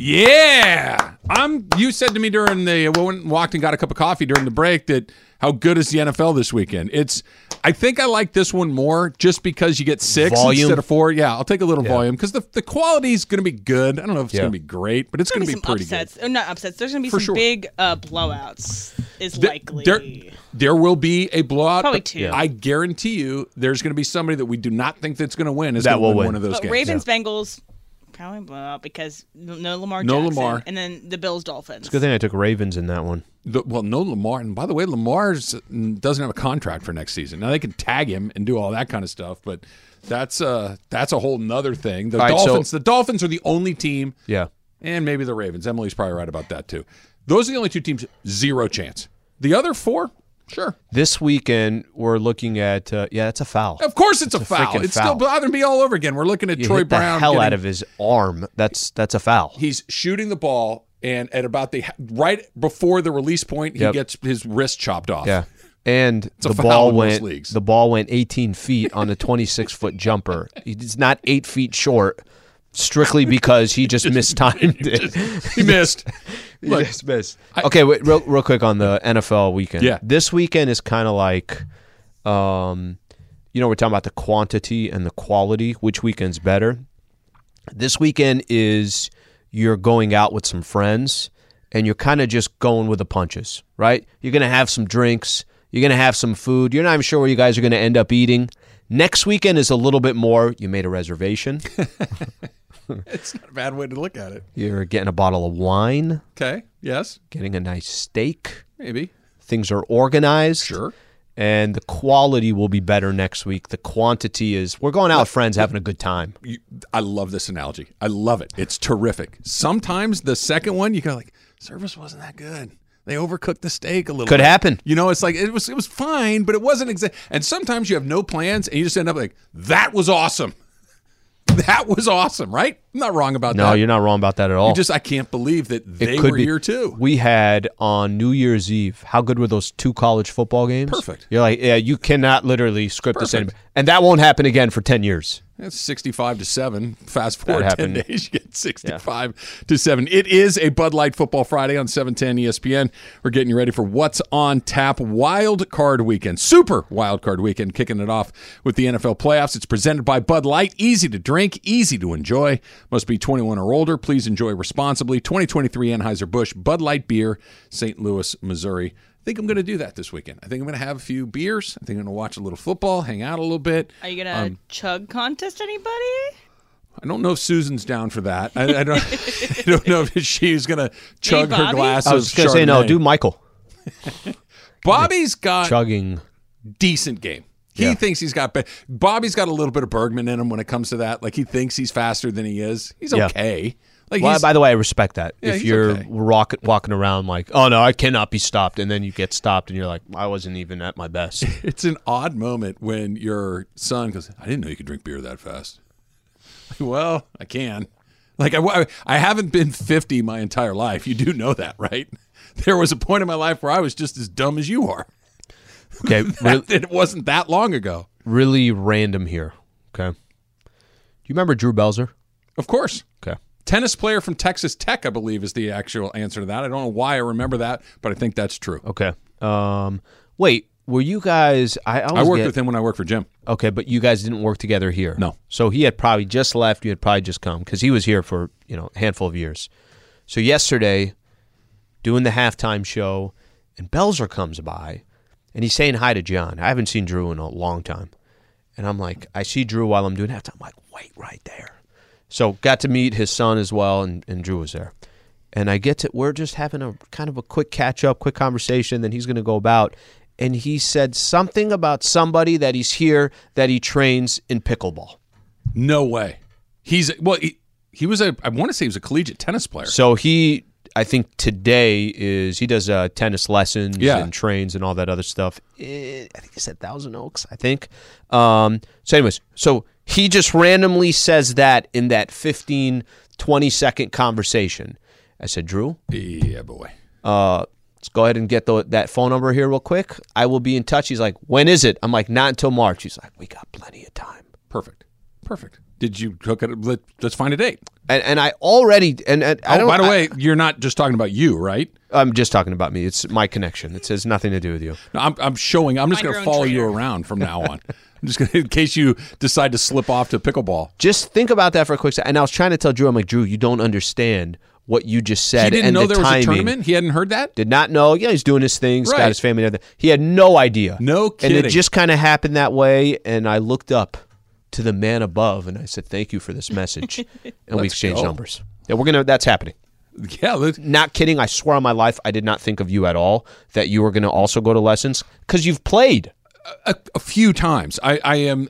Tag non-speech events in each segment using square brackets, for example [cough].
Yeah, I'm. You said to me during the we went and walked and got a cup of coffee during the break that how good is the NFL this weekend? It's. I think I like this one more just because you get six Volume? instead of four. Yeah, I'll take a little volume because the the quality is going to be good. I don't know if it's Yeah. going to be great, but it's going gonna be be some pretty upsets. Or not upsets. There's gonna be For some sure. big uh, blowouts. Is good. likely. There, there will be a blowout. Probably two. Yeah. I guarantee you, there's going to be somebody that we do not think that's going to win is That going to will win win. one of those but games. Ravens Bengals probably blowout because no Lamar No Jackson, Lamar. and then the Bills Dolphins. Good thing I took Ravens in that one. The, well, no Lamar, and by the way, Lamar's doesn't have a contract for next season. Now they can tag him and do all that kind of stuff, but that's uh that's a whole nother thing. The All right, so- Dolphins, the Dolphins are the only team, Yeah. and maybe the Ravens. Emily's probably right about that too. Those are the only two teams zero chance. The other four, sure, This weekend we're looking at uh, yeah, it's a foul. of course it's, a, a foul. It's foul. still bothering me all over again. We're looking at You Troy hit the Brown hell getting- out of his arm. That's that's a foul. He's shooting the ball, and at about the right before the release point, he Yep. gets his wrist chopped off. Yeah. And a the foul ball went leagues. the ball went 18 feet on a 26 foot jumper. He's not eight feet short, strictly because he just, [laughs] mistimed it. he missed. [laughs] He Look, just missed. okay, wait, real, real quick on the NFL weekend. Yeah. this weekend is kind of like, um, you know, we're talking about the quantity and the quality. Which weekend's better? This weekend is you're going out with some friends and you're kind of just going with the punches, right? You're going to have some drinks, you're going to have some food. You're not even sure where you guys are going to end up eating. Next weekend is a little bit more. You made a reservation. [laughs] [laughs] it's not a bad way to look at it. You're getting a bottle of wine, Okay. Yes. getting a nice steak. Maybe. Things are organized. Sure. And the quality will be better next week. The quantity is we're going out with friends having a good time. You, I love this analogy. I love it. It's terrific. Sometimes the second one, you go like, service wasn't that good. They overcooked the steak a little. Could bit. happen. You know, it's like it was. It was fine, but it wasn't exact. And sometimes you have no plans, and you just end up like, that was awesome. [laughs] That was awesome, right? I'm not wrong about No, that. No, you're not wrong about that at all. You just I can't believe that they it could were be. here too. We had on New Year's Eve. How good were those two college football games? Perfect. You're like, yeah, you cannot literally script this anymore, and that won't happen again for ten years. It's 65 to 7. Fast forward 10 days, you get 65 to 7. It is a Bud Light Football Friday on 710 ESPN. We're getting you ready for what's on tap wild card weekend. Super wild card weekend, kicking it off with the NFL playoffs. It's presented by Bud Light. Easy to drink, easy to enjoy. Must be 21 or older. Please enjoy responsibly. 2023 Anheuser-Busch Bud Light Beer, St. Louis, Missouri. I think I'm going to do that this weekend. I think I'm going to have a few beers. I think I'm going to watch a little football, hang out a little bit. Are you gonna Um, chug contest anybody? I don't know if Susan's down for that. I, I don't. [laughs] I don't know if she's gonna chug her Bobby? glass I was going to say no. Do Michael [laughs] Bobby's got chugging? decent game. He Yeah. thinks he's got. Bobby's got a little bit of Bergman in him when it comes to that. Like he thinks he's faster than he is. He's Yeah. okay. Like Well, by the way, I respect that. Yeah, if you're okay. rock, walking around like, oh no, I cannot be stopped, and then you get stopped, and you're like, I wasn't even at my best. [laughs] it's an odd moment when your son goes, "I didn't know you could drink beer that fast." Like, [laughs] well, I can. Like I, I haven't been 50 my entire life. You do know that, right? [laughs] There was a point in my life where I was just as dumb as you are. Okay, [laughs] re- it wasn't that long ago. really random here. Okay, do you remember Drew Belzer? Of course. Okay. Tennis player from Texas Tech, I believe, is the actual answer to that. I don't know why I remember that, but I think that's true. Okay. Um, wait, were you guys? I I worked get- with him when I worked for Jim. Okay, but you guys didn't work together here. No. So he had probably just left. You had probably just come because he was here for you know a handful of years. So yesterday, doing the halftime show, and Belzer comes by, and he's saying hi to John. I haven't seen Drew in a long time, and I'm like, I see Drew while I'm doing halftime. I'm like, wait right there. So got to meet his son as well, and, and Drew was there. And I get to we're just having a kind of a quick catch up, quick conversation. Then he's going to go about, and he said something about somebody that he's here that he trains in pickleball. No way. He's well. He, he was a I want to say he was a collegiate tennis player. So he, I think today is he does uh, tennis lessons Yeah. and trains and all that other stuff. Eh, I think he said Thousand Oaks. I think. Um, so, anyways, so he just randomly says that in that 15, 20 second conversation. I said, Drew, yeah, boy. uh, let's go ahead and get the, that phone number here real quick. I will be in touch. He's like, when is it? I'm like, not until March. He's like, we got plenty of time. Perfect. Perfect. Did you hook it? Let, let's find a date. And, and I already and, and I Oh, don't. by the I- way, you're not just talking about you, right? I'm just talking about me. It's my connection. It has nothing to do with you. No, I'm, I'm showing. I'm just going to own follow you around from now on. [laughs] I'm just going to, in case you decide to slip off to pickleball. Just think about that for a quick second. And I was trying to tell Drew, I'm like, Drew, you don't understand what you just said. He didn't and know the there was a tournament. He hadn't heard that. Did not know. Yeah, he's doing his things, Right. got his family and everything. He had no idea. No kidding. And it just kind of happened that way. And I looked up to the man above and I said, thank you for this message. [laughs] and we Let's exchanged go. numbers. Yeah, we're going to, that's happening. Yeah, let- Not kidding. I swear on my life, I did not think of you at all that you were going to also go to lessons because you've played. a, a few times. I, I am.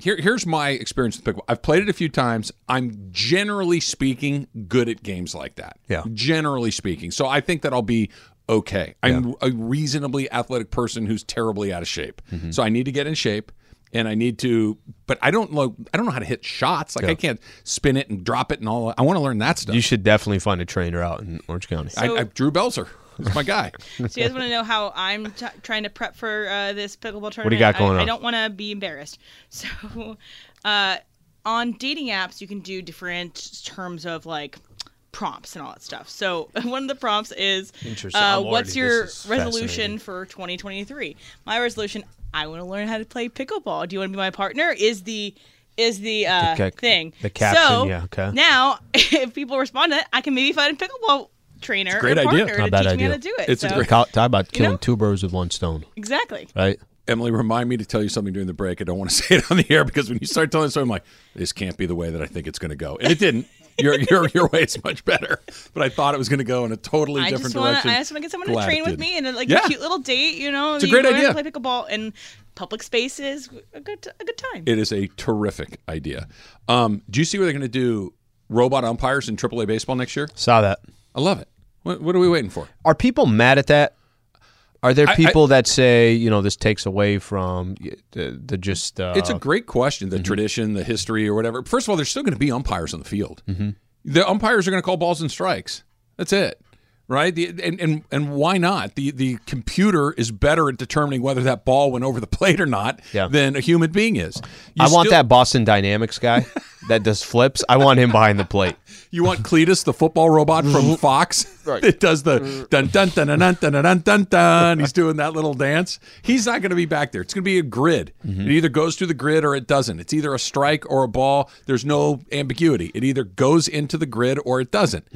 Here, here's my experience with pickleball. I've played it a few times. I'm generally speaking good at games like that. Yeah. Generally speaking, so I think that I'll be okay. I'm a reasonably athletic person who's terribly out of shape. Mm-hmm. So I need to get in shape, and I need to. But I don't know. I don't know how to hit shots. Like I can't spin it and drop it and all. I want to learn that stuff. You should definitely find a trainer out in Orange County. I, I, Drew Belzer is my guy. [laughs] So you guys want to know how I'm t- trying to prep for uh, this pickleball tournament? What do you got going I, on? I don't want to be embarrassed. [laughs] So, uh, on dating apps, you can do different terms of like prompts and all that stuff. So [laughs] one of the prompts is, Interesting. uh, "What's already- your resolution for 2023?" My resolution: I want to learn how to play pickleball. Do you want to be my partner? Is the is the uh, ca- thing the caption, So yeah, okay. now, [laughs] if people respond to it, I can maybe find a pickleball trainer great or idea. partner Not a to bad teach me how idea. to do it. It's a So- great- Talk, talk about killing know? two birds with one stone, Exactly. right? Emily, remind me to tell you something during the break. I don't want to [laughs] say it on the air because when you start telling the story, I'm like, this can't be the way that I think it's going to go, and it didn't. Your your your way is much better, but I thought it was going to go in a totally I different just want direction. I just want to get someone Glad to train with me and uh, like Yeah. a cute little date. You know, It's a you great idea. play pickleball and public spaces. A good a good time. It is a terrific idea. Um, do you see where they're going to do robot umpires in AAA baseball next year? Saw that. I love it. What, what are we waiting for? Are people mad at that? Are there I- people that say you know this takes away from the, the just? Uh, It's a great question. Mm-hmm. The tradition, the history, or whatever. First of all, there's still going to be umpires on the field. Mm-hmm. The umpires are going to call balls and strikes. That's it, right? The, and and and why not? The the computer is better at determining whether that ball went over the [laughs] plate or not Yeah. than a human being is. You I want that Boston Dynamics guy that does flips. I want him behind the plate. You want Cleatus, the football robot from mm-hmm. Fox, [laughs] Right. [laughs] that does the mm-hmm. dun dun dun dun dun dun dun dun dun. He's doing that little dance. He's not going to be back there. It's going to be a grid. Mm-hmm. It either goes through the grid or it doesn't. It's either a strike or a ball. There's no ambiguity. It either goes into the grid or it doesn't.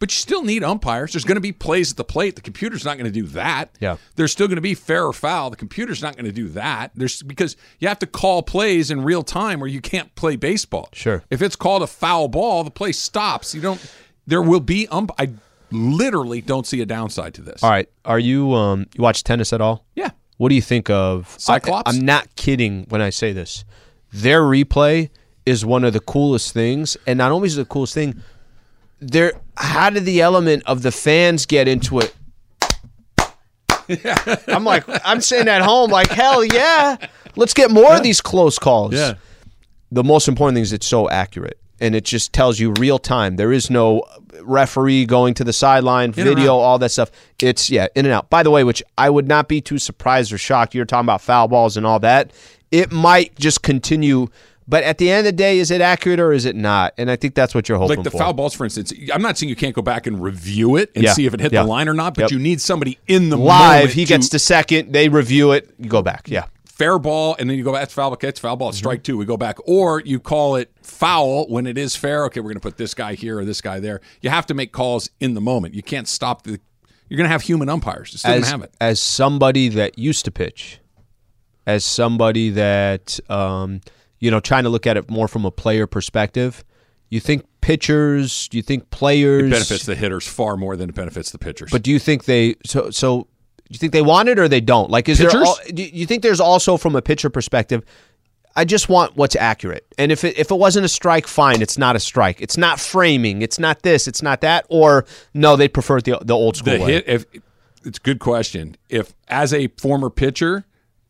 But you still need umpires. There's going to be plays at the plate. The computer's not going to do that. Yeah. There's still going to be fair or foul. The computer's not going to do that. There's because you have to call plays in real time where you can't play baseball. Sure. If it's called a foul ball, the play stops. You don't. There will be ump. I literally don't see a downside to this. All right. Are you um you watch tennis at all? Yeah. What do you think of Cyclops? I, am not kidding when I say this. Their replay is one of the coolest things, and not only is it the coolest thing, there. How did the element of the fans get into it? I'm like, I'm sitting at home, like, hell yeah, let's get more of these close calls. Yeah. The most important thing is it's so accurate, and it just tells you real time. There is no referee going to the sideline, In video, all that stuff. It's yeah, in and out. By the way, which I would not be too surprised or shocked. You're talking about foul balls and all that. It might just continue, but at the end of the day, is it accurate or is it not? And I think that's what you're hoping Like the for. foul balls, for instance. I'm not saying you can't go back and review it and Yeah. see if it hit Yeah. the line or not, but Yep. you need somebody in the Live, moment he gets to second. They review it. You go back. Yeah. Fair ball, and then you go back. It's foul. Okay, it's foul ball. It's Mm-hmm. strike two. We go back, or you call it foul when it is fair. Okay, we're going to put this guy here or this guy there. You have to make calls in the moment. You can't stop the. You're going to have human umpires. You're still as, have it. as somebody that used to pitch, as somebody that um, you know, trying to look at it more from a player perspective, you think pitchers, do you think players benefits the hitters far more than it benefits the pitchers. But do you think they so so? Do you think they want it or they don't? Like, is Pitchers? there? All, do you think there's also from a pitcher perspective? I just want what's accurate. And if it if it wasn't a strike, fine, it's not a strike. It's not framing. It's not this. It's not that. Or no, they prefer the the old school The way. hit, if it's a good question. If as a former pitcher,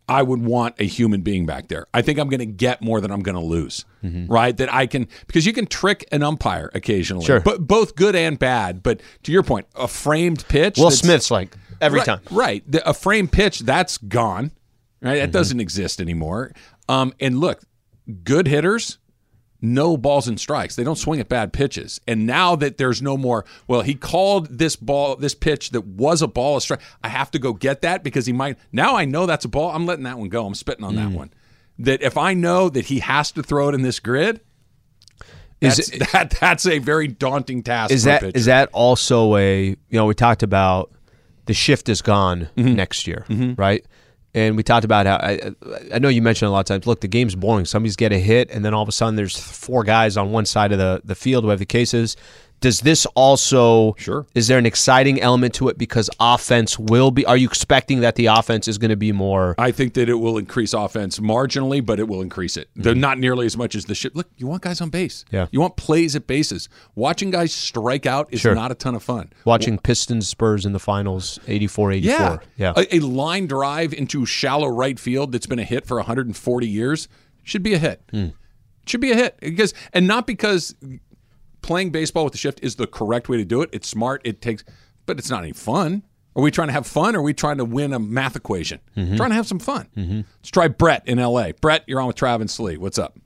I would want a human being back there. I think I'm going to get more than I'm going to lose. Mm-hmm. Right? That I can because you can trick an umpire occasionally, Sure. but both good and bad. But to your point, a framed pitch. Will Smith's like every right, time. Right. The, a frame pitch, that's gone. Right. Mm-hmm. That doesn't exist anymore. Um, and look, good hitters, no balls and strikes. They don't swing at bad pitches. And now that there's no more, well, he called this ball, this pitch that was a ball, a strike. I have to go get that because he might. Now I know that's a ball. I'm letting that one go. I'm spitting on Mm. that one. That if I know that he has to throw it in this grid, Is that's, it- that that's a very daunting task. Is for that is that also a you know we talked about the shift is gone Mm-hmm. next year, right? And we talked about how I, I know you mentioned a lot of times. Look, the game's boring. Somebody's get a hit, and then all of a sudden there's four guys on one side of the the field, who have the case is. Does this also Sure. Is there an exciting element to it because offense will be? Are you expecting that the offense is going to be more? I think that it will increase offense marginally, but it will increase it. They're not nearly as much as the ship. Look, you want guys on base. Mm-hmm. Yeah. You want plays at bases. Watching guys strike out is Sure. not a ton of fun. Watching Pistons Spurs in the finals, 84 84. Yeah. Yeah. A, a line drive into shallow right field that's been a hit for 140 years should be a hit. Hmm. Should be a hit because and not because playing baseball with the shift is the correct way to do it. It's smart. It takes, but it's not any fun. Are we trying to have fun? Or are we trying to win a math equation? Mm-hmm. Trying to have some fun. Let's try Brett in L.A. Brett, you're on with Travis Lee. What's up?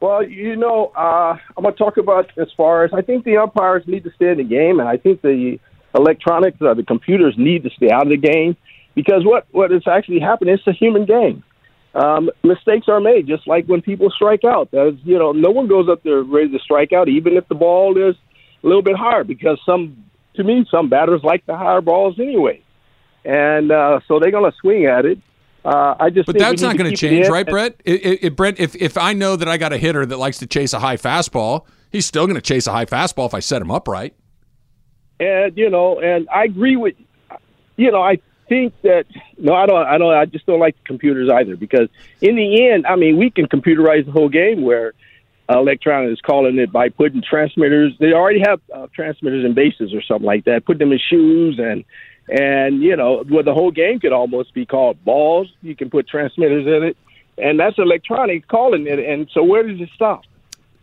Well, you know, uh, I'm going to talk about as far as I think the umpires need to stay in the game, and I think the electronics or the computers need to stay out of the game because what what is actually happening? It's a human game. Um, mistakes are made, just like when people strike out. That is, you know, no one goes up there ready to strike out, even if the ball is a little bit higher, because some, to me, some batters like the higher balls anyway, and uh, so they're going to swing at it. Uh, I just But that's not going to change, right, Brett? It, it, it, Brett, if, if I know that I got a hitter that likes to chase a high fastball, he's still going to chase a high fastball if I set him up right. and you know, and I agree with, you know, I think that no, I don't, I don't, I just don't like computers either because in the end, I mean, we can computerize the whole game where uh, electronic is calling it by putting transmitters. They already have uh, transmitters and bases or something like that. Put them in shoes and and you know, where the whole game could almost be called balls. You can put transmitters in it, and that's electronic calling it. And so, where does it stop?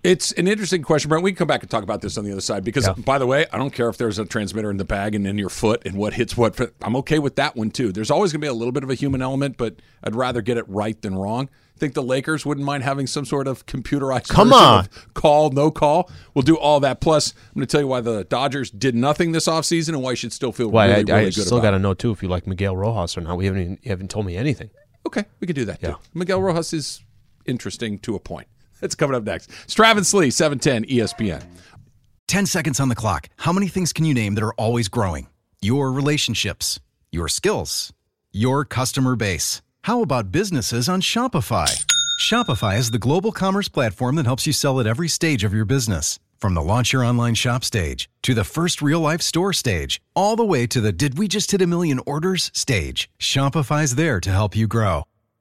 It's an interesting question, Brent. We can come back and talk about this on the other side because, by the way, I don't care if there's a transmitter in the bag and in your foot and what hits what. I'm okay with that one too. There's always going to be a little bit of a human element, but I'd rather get it right than wrong. I think the Lakers wouldn't mind having some sort of computerized Come on. call, no call. We'll do all that. Plus, I'm going to tell you why the Dodgers did nothing this offseason and why you should still feel Well, really, I, really I good still got to know too if you like Miguel Rojas or not. We haven't even, you haven't told me anything. Okay, we could do that Yeah. too. Miguel Rojas is interesting to a point. That's coming up next. E 710 ESPN. 10 seconds on the clock. How many things can you name that are always growing? Your relationships, your skills, your customer base. How about businesses on Shopify? Shopify is the global commerce platform that helps you sell at every stage of your business. From the launch your online shop stage to the first real life store stage, all the way to the did we just hit a million orders stage. Shopify's there to help you grow.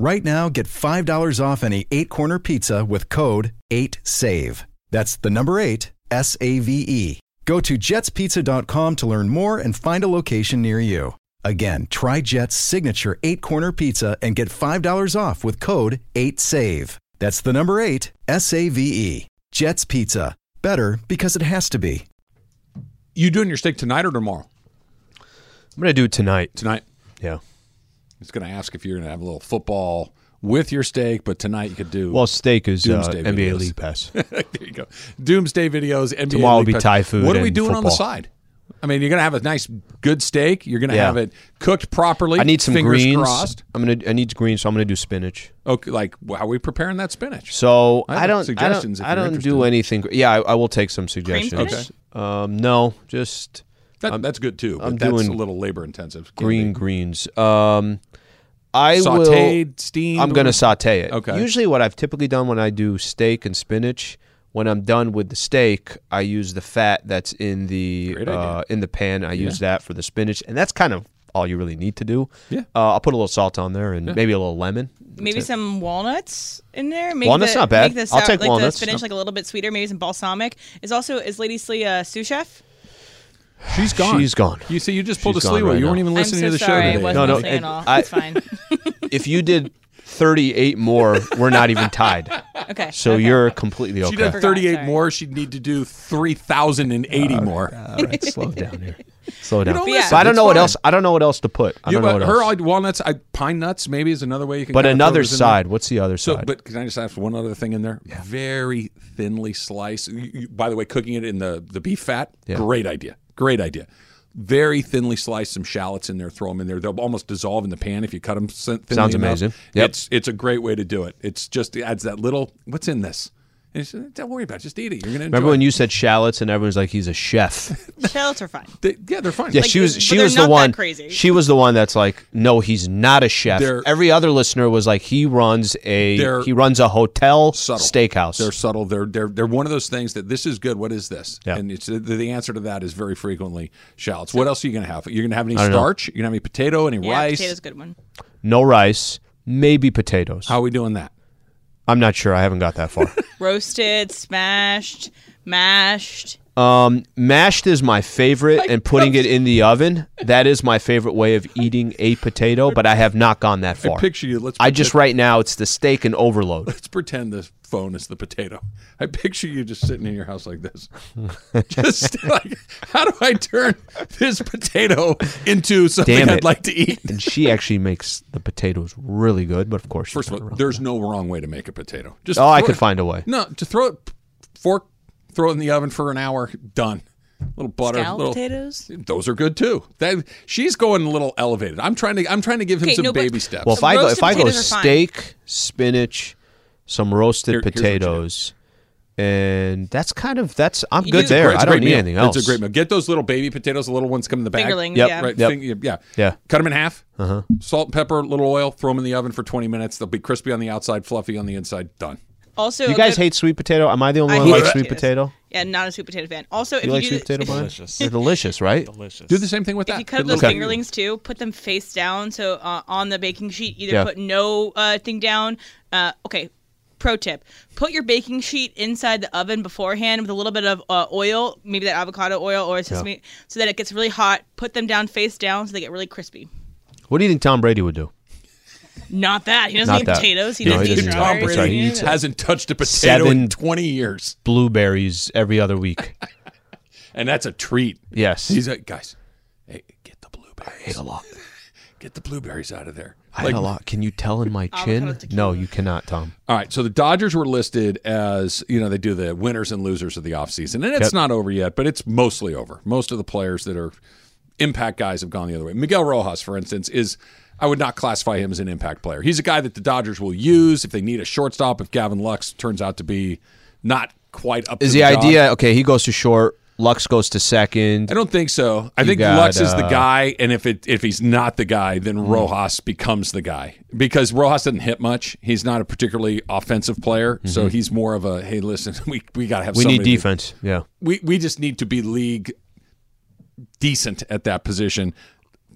Right now, get $5 off any eight corner pizza with code 8SAVE. That's the number eight, S A V E. Go to jetspizza.com to learn more and find a location near you. Again, try Jet's signature eight corner pizza and get $5 off with code 8SAVE. That's the number eight, S A V E. Jet's Pizza. Better because it has to be. You doing your steak tonight or tomorrow? I'm going to do it tonight. Tonight. Yeah. It's going to ask if you're going to have a little football with your steak, but tonight you could do. Well, steak is uh, NBA videos. League [laughs] Pass. there you go. Doomsday videos. NBA Tomorrow will be Pass. Thai food What are we and doing on the side? I mean, you're gonna have a nice, good steak. You're gonna Yeah. have it cooked properly. I need some fingers greens. crossed. I'm gonna. I need greens, so I'm gonna do spinach. Okay, like how are we preparing that spinach? So I have I, don't. I suggestions don't. if I don't do anything. Yeah, I, I will take some suggestions. spinach? Um, no, just That, that's good too. But I'm that's doing a little labor intensive. Can green be. greens. Um, I will. sautéed, steamed. I'm gonna saute it. Okay. Usually, what I've typically done when I do steak and spinach, when I'm done with the steak, I use the fat that's in the uh, in the pan. I use that for the spinach, and that's kind of all you really need to do. Yeah. Uh, I'll put a little salt on there and maybe a little lemon. Maybe some walnuts in there. Make Walnuts the, not bad. Make the I'll take like walnuts. The spinach like a little bit sweeter. Maybe some balsamic. Is also is Lady Slee a sous chef? She's gone. She's gone. You see, you just pulled She's a gone sleeve. right you now. weren't even listening I'm so to the sorry. show today. wasn't No, no, listening it- at all. I- it's fine. [laughs] if you did 38 more, we're not even tied. [laughs] Okay. So okay. you're completely okay. She did 38 sorry. more. She'd need to do 3,080 more. All right, slow down here. [laughs] Slow down. don't But listen, I don't it's know what else. I don't know what else to put. I You don't know what her else. Walnuts, I, pine nuts maybe is another way you can. But kinda throw another in side. What's the other So, side? but can I just ask one other thing in there? Very thinly sliced. You, you, by the way, cooking it in the the beef fat, Yeah. great idea. Great idea. Very thinly slice some shallots in there. Throw them in there. They'll almost dissolve in the pan if you cut them. Thinly Sounds enough. amazing. Yep. It's it's a great way to do it. It's just it adds that little. What's in this? And it's, uh, don't worry about it. Just eat it. You're gonna enjoy Remember when it. you said shallots and everyone's like he's a chef? [laughs] Shallots are fine. They, yeah, they're fine. Yeah, Like, she was. but She they're was not the that one. crazy. She was the one that's like, no, he's not a chef. They're- Every other listener was like, he runs a They're he runs a hotel subtle. steakhouse. They're subtle. They're they're they're one of those things that this is good. What is this? Yeah. And it's the, the answer to that is very frequently shallots. What else are you going to have? You're going to have any I don't know. starch? You're going to have any potato? Any Yeah, rice? potatoes a good one. no rice, maybe potatoes. How are we doing that? I'm not sure. I haven't got that far. [laughs] Roasted, smashed, mashed. Um, mashed is my favorite, and putting it in the oven that is my favorite way of eating a potato. But I have not gone that far. I picture you. Let's. I just right now it's the steak and overload. [laughs] Let's pretend the phone is the potato. I picture you just sitting in your house like this. [laughs] just like, how do I turn this potato into something I'd like to eat? And she actually makes the potatoes really good, but of course, she's First of all, there's no wrong way to make a potato. Just oh, I could it- find a way. No, to throw it fork, throw it in the oven for an hour. Done. A little butter. Scalloped little, potatoes? Those are good too. That she's going a little elevated. I'm trying to. I'm trying to give him Okay, some no, baby steps. Well, if I go if I go potatoes are fine. steak, spinach, some roasted Here- here's what you do. potatoes, and that's kind of that's I'm You good do- there. I don't need meal. anything else. It's a great meal. Get those little baby potatoes. The little ones come in the bag. Fingerling, Yep. yeah. Right. Yep. Fing- yeah. Yeah. Cut them in half. Uh-huh. Salt, and pepper, little oil. Throw them in the oven for 20 minutes. They'll be crispy on the outside, fluffy on the inside. Done. Also, You guys good- hate sweet potato? Am I the only I one who hate likes sweet potatoes. potato? Yeah, not a sweet potato fan. Also, if You like do sweet potato, Brian? Delicious. They're delicious, right? Delicious. Do the same thing with If that. you cut Good those looking. fingerlings too, put them face down. So uh, on the baking sheet, either Yeah. put no uh, thing down. Uh, okay. Pro tip: Put your baking sheet inside the oven beforehand with a little bit of uh, oil, maybe that avocado oil or sesame, so that it gets really hot. Put them down face down so they get really crispy. What do you think Tom Brady would do? Not that he doesn't Not eat that. potatoes. He No, doesn't he eat doesn't eat Tom That's strawberries. right, he eats hasn't touched a potato Seven- in 20 years, Blueberries every other week. [laughs] and that's a treat. Yes. He's like, guys, hey, get the blueberries. ate a lot. [laughs] Get the blueberries out of there. I Like, ate a lot. Can you tell in my chin? Tequila. No, you cannot, Tom. All right, so the Dodgers were listed as, you know, they do the winners and losers of the offseason. And it's Yep. not over yet, but it's mostly over. Most of the players that are impact guys have gone the other way. Miguel Rojas, for instance, is I would not classify him as an impact player. He's a guy that the Dodgers will use if they need a shortstop if Gavin Lux turns out to be not quite up Is to the Is the job. idea okay? He goes to short. Lux goes to second. I don't think so. I You think got, Lux is the uh, guy, and if it if he's not the guy, then Hmm. Rojas becomes the guy because Rojas doesn't hit much. He's not a particularly offensive player, so he's more of a hey, listen, [laughs] we we got to have Mm-hmm. We need that- defense. Yeah. we we just need to be league decent at that position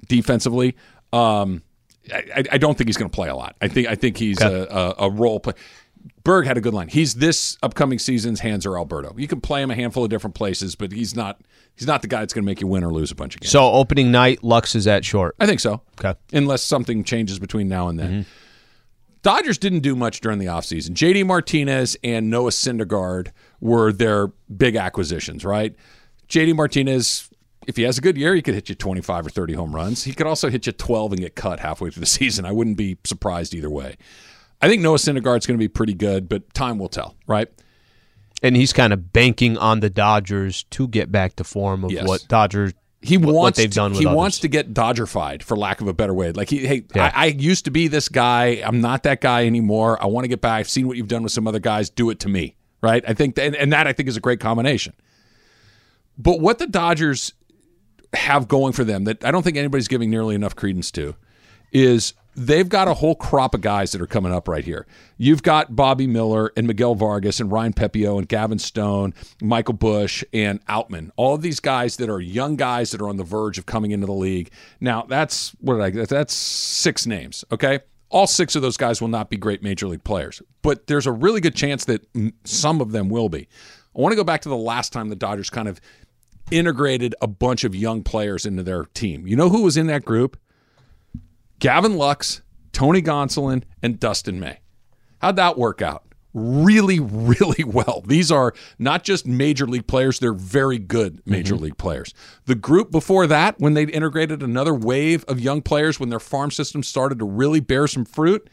defensively. Um, I, I- don't think he's going to play a lot. I think I think he's Okay. a, a, a role play. Berg had a good line. He's this upcoming season's Hanser Alberto. You can play him a handful of different places, but he's not he's not the guy that's going to make you win or lose a bunch of games. So opening night, Lux is at short. I think so. Okay. Unless something changes between now and then. Mm-hmm. Dodgers didn't do much during the offseason. JD Martinez and Noah Syndergaard were their big acquisitions, right? JD Martinez, if he has a good year, he could hit you 25 or 30 home runs. He could also hit you 12 and get cut halfway through the [laughs] season. I wouldn't be surprised either way. I think Noah Syndergaard's going to be pretty good, but time will tell, right? And he's kind of banking on the Dodgers to get back to form of Yes. what Dodgers he wants what they've to- done with he others. wants to get Dodgerified, for lack of a better way. Like he, hey, Yeah. I, I used to be this guy. I'm not that guy anymore. I want to get back. I've seen what you've done with some other guys. Do it to me, right? I think, and, and that I think is a great combination. But what the Dodgers have going for them that I don't think anybody's giving nearly enough credence to is they've got a whole crop of guys that are coming up right here. You've got Bobby Miller and Miguel Vargas and Ryan Pepiot and Gavin Stone, Michael Busch and Outman. All of these guys that are young guys that are on the verge of coming into the league. Now, that's what I? That's six names, okay? All six of those guys will not be great major league players, but there's a really good chance that some of them will be. I want to go back to the last time the Dodgers kind of integrated a bunch of young players into their team. You know who was in that group? Gavin Lux, Tony Gonsolin, and Dustin May. How'd that work out? Really, really [laughs] well. These are not just major league players, they're very good major mm-hmm. league players. The group before that, when they integrated another wave of young players, when their farm system started to really bear some fruit,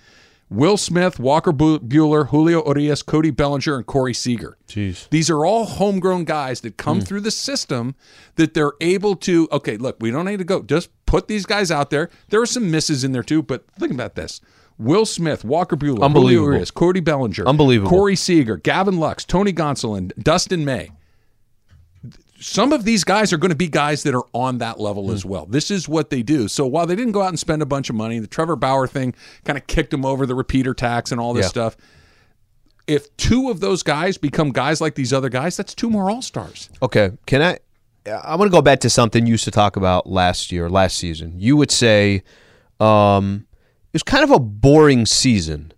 Will Smith, Walker Buehler, Julio Urias, Cody Bellinger, and Corey Seager. Jeez. These are all homegrown guys that come hmm. through the system that they're able to. Okay, look, we don't need to go. Just put these guys out there. There are some misses in there too, but think about this: Will Smith, Walker Buehler, Julio Urias, Cody Bellinger, Unbelievable. Corey Seager, Gavin Lux, Tony Gonsolin, Dustin May. Some of these guys are going to be guys that are on that level as well. This is what they do. So while they didn't go out and spend a bunch of money, the Trevor Bauer thing kind of kicked them over the repeater tax and all this Yeah. stuff if two of those guys become guys like these other guys, that's two more All Stars. Okay, can I? I want to go back to something you used to talk about last year, last season. You would say um, it was kind of a boring season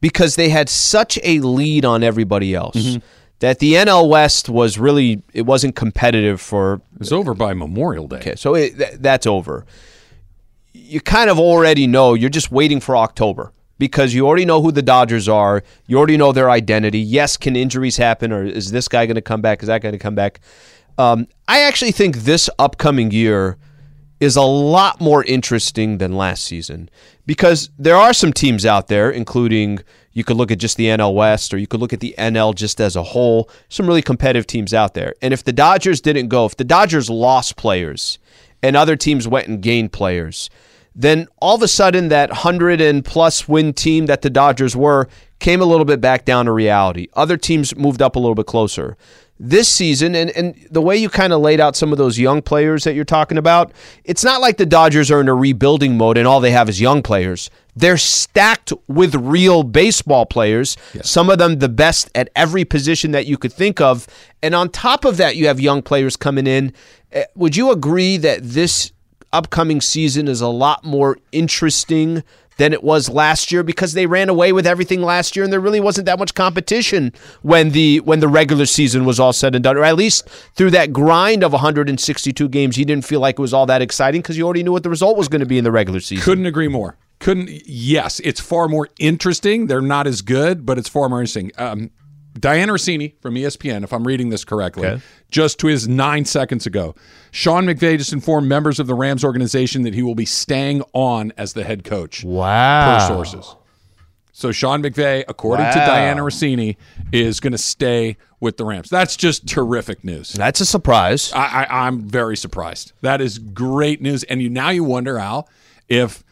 because they had such a lead on everybody else that the NL West was really it wasn't competitive for. It's over by Memorial Day. Okay, so it, th- that's over. You kind of already know. You're just waiting for October because you already know who the Dodgers are. You already know their identity. Yes, can injuries happen, or is this guy going to come back? Is that going to come back? Um, I actually think this upcoming year is a lot more interesting than last season because there are some teams out there, including you could look at just the NL West or you could look at the NL just as a whole, some really competitive teams out there. And if the Dodgers didn't go, if the Dodgers lost players and other teams went and gained players, then all of a sudden that 100 and plus win team that the Dodgers were came a little bit back down to reality. Other teams moved up a little bit closer. This season, and, and the way you kind of laid out some of those young players that you're talking about, it's not like the Dodgers are in a rebuilding mode and all they have is young players. They're stacked with real baseball players, some of them the best at every position that you could think of. And on top of that, you have young players coming in. Eh, Would you agree that this upcoming season is a lot more interesting than it was last year because they ran away with everything last year and there really wasn't that much competition when the when the regular season was all said and done or at least through that grind of 162 games you didn't feel like it was all that exciting because you already knew what the result was going to be in the regular season Couldn't agree more. Couldn't. Yes, it's far more interesting. They're not as good, but it's far more interesting. Um, Dianna Russini from ESPN, if I'm reading this correctly, Okay. just tweeted nine seconds ago. Sean McVay just informed members of the Rams organization that he will be staying on as the head coach. wow per sources. So Sean McVay, according to Dianna Russini, is going to stay with the Rams. That's just terrific news. that's a surprise I, I, I'm very surprised. That is great news. And you now you wonder, Al, if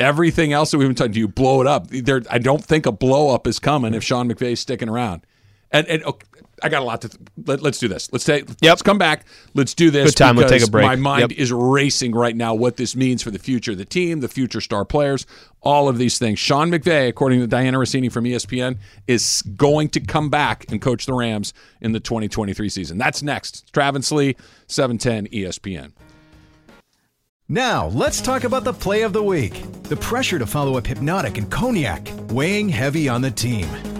everything else that we've been talking, do you blow it up? There, I don't think a blow up is coming if Sean McVay's sticking around. And, and okay, I got a lot to. Th- let, let's do this. Let's take. Let's come back. Let's do this. Good time. We'll take a break. My mind Yep. is racing right now. What this means for the future of the team, the future star players, all of these things. Sean McVay, according to Dianna Russini from ESPN, is going to come back and coach the Rams in the 2023 season. That's next. Travis Lee, 710 ESPN. Now, let's talk about the play of the week. The pressure to follow up Hypnotic and Cognac, weighing heavy on the team.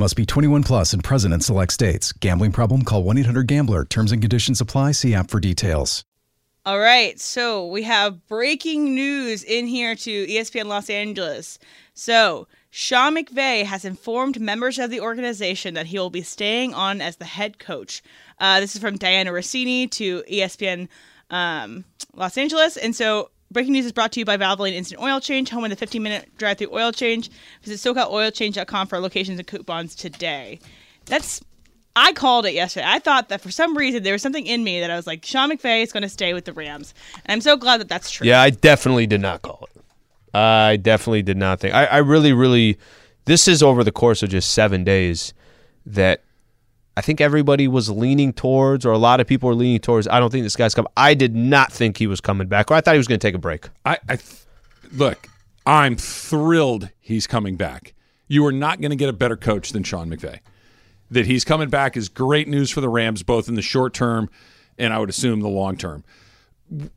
Must be 21 plus and present in select states. Gambling problem? Call 1 800 Gambler. Terms and conditions apply. See app for details. All right, so we have breaking news in here to ESPN Los Angeles. So, Sean McVay has informed members of the organization that he will be staying on as the head coach. Uh, this is from Dianna Russini to ESPN um, Los Angeles. And so, breaking news is brought to you by Valvoline Instant Oil Change, home of the 15 minute drive through oil change. Visit SoCalOilChange.com for locations and coupons today. That's I called it yesterday. I thought that for some reason there was something in me that I was like, Sean McVay is going to stay with the Rams, and I'm so glad that that's true. Yeah, I definitely did not call it. I definitely did not think. I, I really, really. This is over the course of just seven days that I think everybody was leaning towards, or a lot of people were leaning towards. I don't think this guy's coming. I did not think he was coming back, or I thought he was going to take a break. I, I th- look. I'm thrilled he's coming back. You are not going to get a better coach than Sean McVay. That he's coming back is great news for the Rams, both in the short term and I would assume the long term.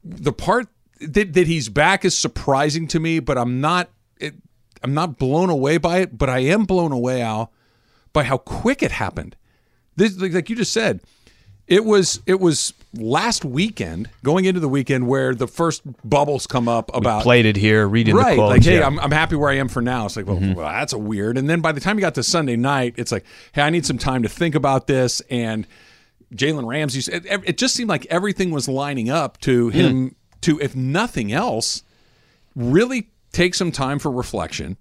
The part that, that he's back is surprising to me, but I'm not. It, I'm not blown away by it, but I am blown away, Al, by how quick it happened. This, like, like you just said, it was it was last weekend, going into the weekend, where the first bubbles come up about Played it here, reading right, the quotes. like hey, yeah. I'm, I'm happy where I am for now. It's like, well, mm-hmm. well, that's a weird. And then by the time you got to Sunday night, it's like, hey, I need some time to think about this. And Jalen Ramsey, it, it just seemed like everything was lining up to mm-hmm. him to, if nothing else, really take some time for reflection,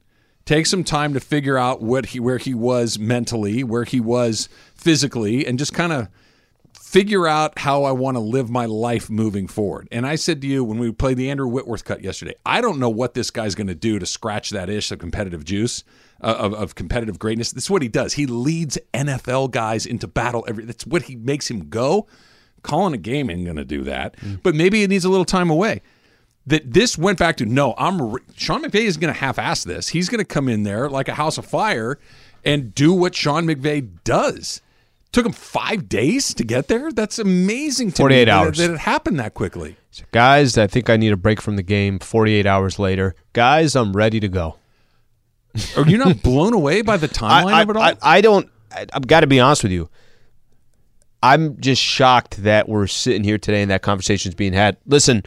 take some time to figure out what he where he was mentally, where he was physically, and just kind of figure out how I want to live my life moving forward. And I said to you when we played the Andrew Whitworth cut yesterday, I don't know what this guy's going to do to scratch that ish of competitive juice. Uh, of, of competitive greatness. This is what he does. He leads NFL guys into battle. Every that's what he makes him go. Calling a game ain't going to do that. But maybe it needs a little time away that this went back to no, I'm re- Sean McVay is going to half-ass this. He's going to come in there like a house of fire and do what Sean McVay does. Took him five days to get there. That's amazing. To 48 me that- hours. that it happened that quickly. Guys, I think I need a break from the game 48 hours later. Guys, I'm ready to go. Are you not blown away by the [laughs] timeline I, of it all? I, I don't. I, I've got to be honest with you. I'm just shocked that we're sitting here today and that conversation's being had. Listen,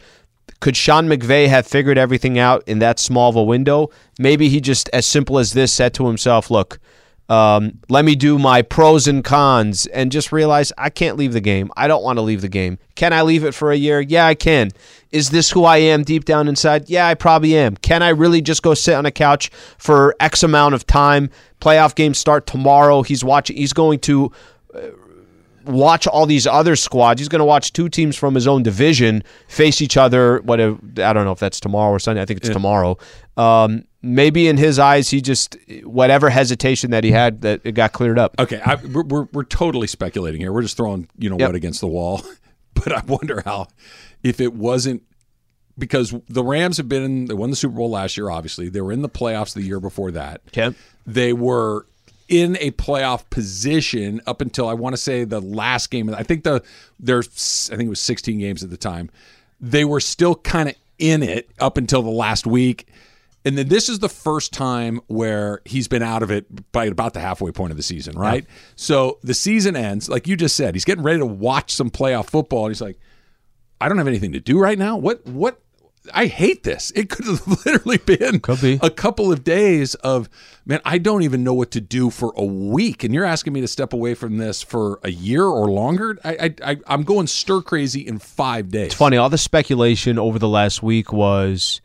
could Sean McVay have figured everything out in that small of a window? Maybe he just, as simple as this, said to himself, "Look, um, let me do my pros and cons," and just realize I can't leave the game. I don't want to leave the game. Can I leave it for a year? Yeah, I can. Is this who I am deep down inside? Yeah, I probably am. Can I really just go sit on a couch for X amount of time? Playoff games start tomorrow. He's watching. He's going to watch all these other squads. He's going to watch two teams from his own division face each other. What I don't know if that's tomorrow or Sunday. I think it's tomorrow. Um, maybe in his eyes, he just whatever hesitation that he had that it got cleared up. Okay, I, we're, we're we're totally speculating here. We're just throwing you know Yep. what against the wall, [laughs] but I wonder how if it wasn't because the Rams have been they won the Super Bowl last year. Obviously, they were in the playoffs the year before that. Okay. They were in a playoff position up until I want to say the last game. I think the there's I think it was 16 games at the time. They were still kind of in it up until the last week. And then this is the first time where he's been out of it by about the halfway point of the season, right? So the season ends, like you just said, he's getting ready to watch some playoff football, and he's like, I don't have anything to do right now. What what I hate this. It could have [laughs] literally been be. a couple of days of man, I don't even know what to do for a week. And you're asking me to step away from this for a year or longer? I I, I I'm going stir crazy in five days. It's funny. All the speculation over the last week was,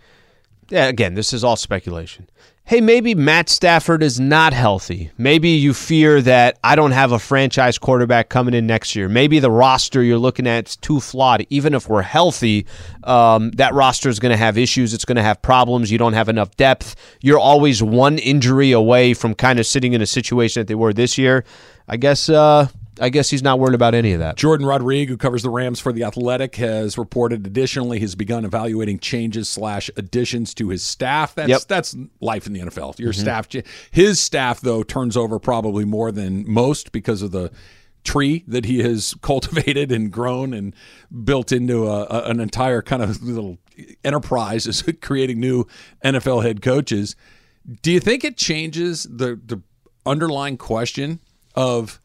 yeah. Again, this is all speculation. Hey, maybe Matt Stafford is not healthy. Maybe you fear that I don't have a franchise quarterback coming in next year. Maybe the roster you're looking at is too flawed. Even if we're healthy, um, that roster is going to have issues. It's going to have problems. You don't have enough depth. You're always one injury away from kind of sitting in a situation that they were this year. I guess. Uh, I guess he's not worried about any of that. Jordan Rodriguez, who covers the Rams for the Athletic, has reported additionally has begun evaluating changes slash additions to his staff. That's Yep. that's life in the NFL. Your mm-hmm. staff, his staff though turns over probably more than most because of the tree that he has [laughs] cultivated and grown and built into a, a- an entire kind of little enterprise is [laughs] creating new NFL head coaches. Do you think it changes the the underlying question of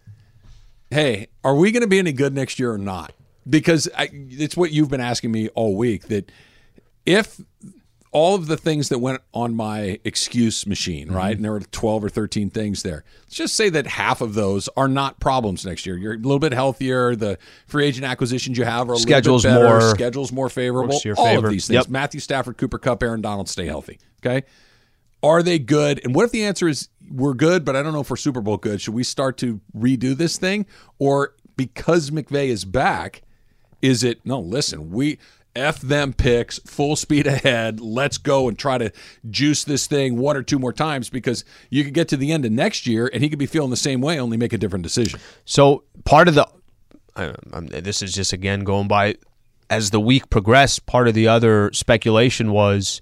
hey, are we going to be any good next year or not? Because I, it's what you've been asking me all week that if all of the things that went on my excuse machine, mm-hmm. right, and there were 12 or 13 things there, let's just say that half of those are not problems next year. You're a little bit healthier. The free agent acquisitions you have are a Schedule's little bit better. more- Schedule's more favorable. all favor. of these things. Yep. Matthew Stafford, Cooper Kupp, Aaron Donald stay healthy. Okay. Are they good? And what if the answer is we're good, but I don't know if we're Super Bowl good? Should we start to redo this thing? Or because McVay is back, is it no, listen, we F them picks, full speed ahead, let's go and try to juice this thing one or two more times because you could get to the end of next year and he could be feeling the same way, only make a different decision. So part of the, I, this is just again going by, as the week progressed. Part of the other speculation was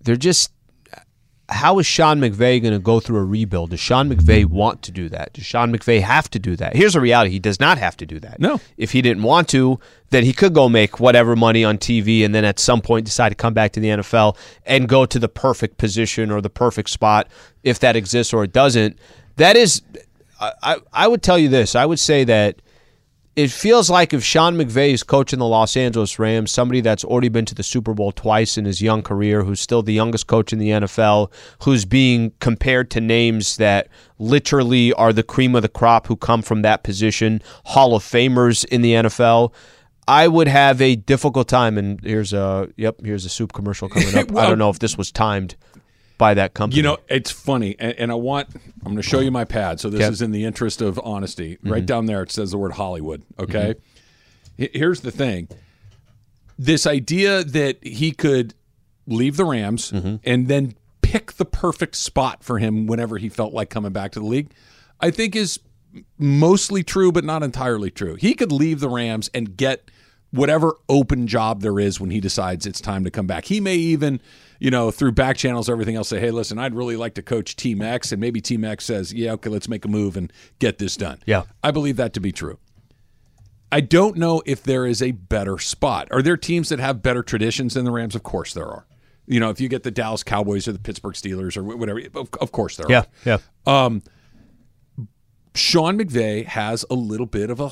they're just. How is Sean McVay going to go through a rebuild? Does Sean McVay want to do that? Does Sean McVay have to do that? Here's the reality: he does not have to do that. No. If he didn't want to, then he could go make whatever money on TV, and then at some point decide to come back to the NFL and go to the perfect position or the perfect spot if that exists or it doesn't. That is I, I I would tell you this. I would say that it feels like if Sean McVay is coaching the Los Angeles Rams, somebody that's already been to the Super Bowl twice in his young career, who's still the youngest coach in the NFL, who's being compared to names that literally are the cream of the crop who come from that position, Hall of Famers in the NFL. I would have a difficult time, and here's a yep, here's a soup commercial coming up. [laughs] I don't know if this was timed by that company. You know, it's funny, and, and I want I'm going to show you my pad. So this is in the interest of honesty. Mm-hmm. Right down there, it says the word Hollywood. Okay, H- here's the thing: this idea that he could leave the Rams Mm-hmm. and then pick the perfect spot for him whenever he felt like coming back to the league, I think is mostly true, but not entirely true. He could leave the Rams and get whatever open job there is when he decides it's time to come back. He may even, you know, through back channels, everything else, say, hey, listen, I'd really like to coach Team X. And maybe Team X says, yeah, okay, let's make a move and get this done. Yeah. I believe that to be true. I don't know if there is a better spot. Are there teams that have better traditions than the Rams? Of course there are. You know, if you get the Dallas Cowboys or the Pittsburgh Steelers or whatever, of, of course there yeah, are. yeah. Um, Sean McVay has a little bit of a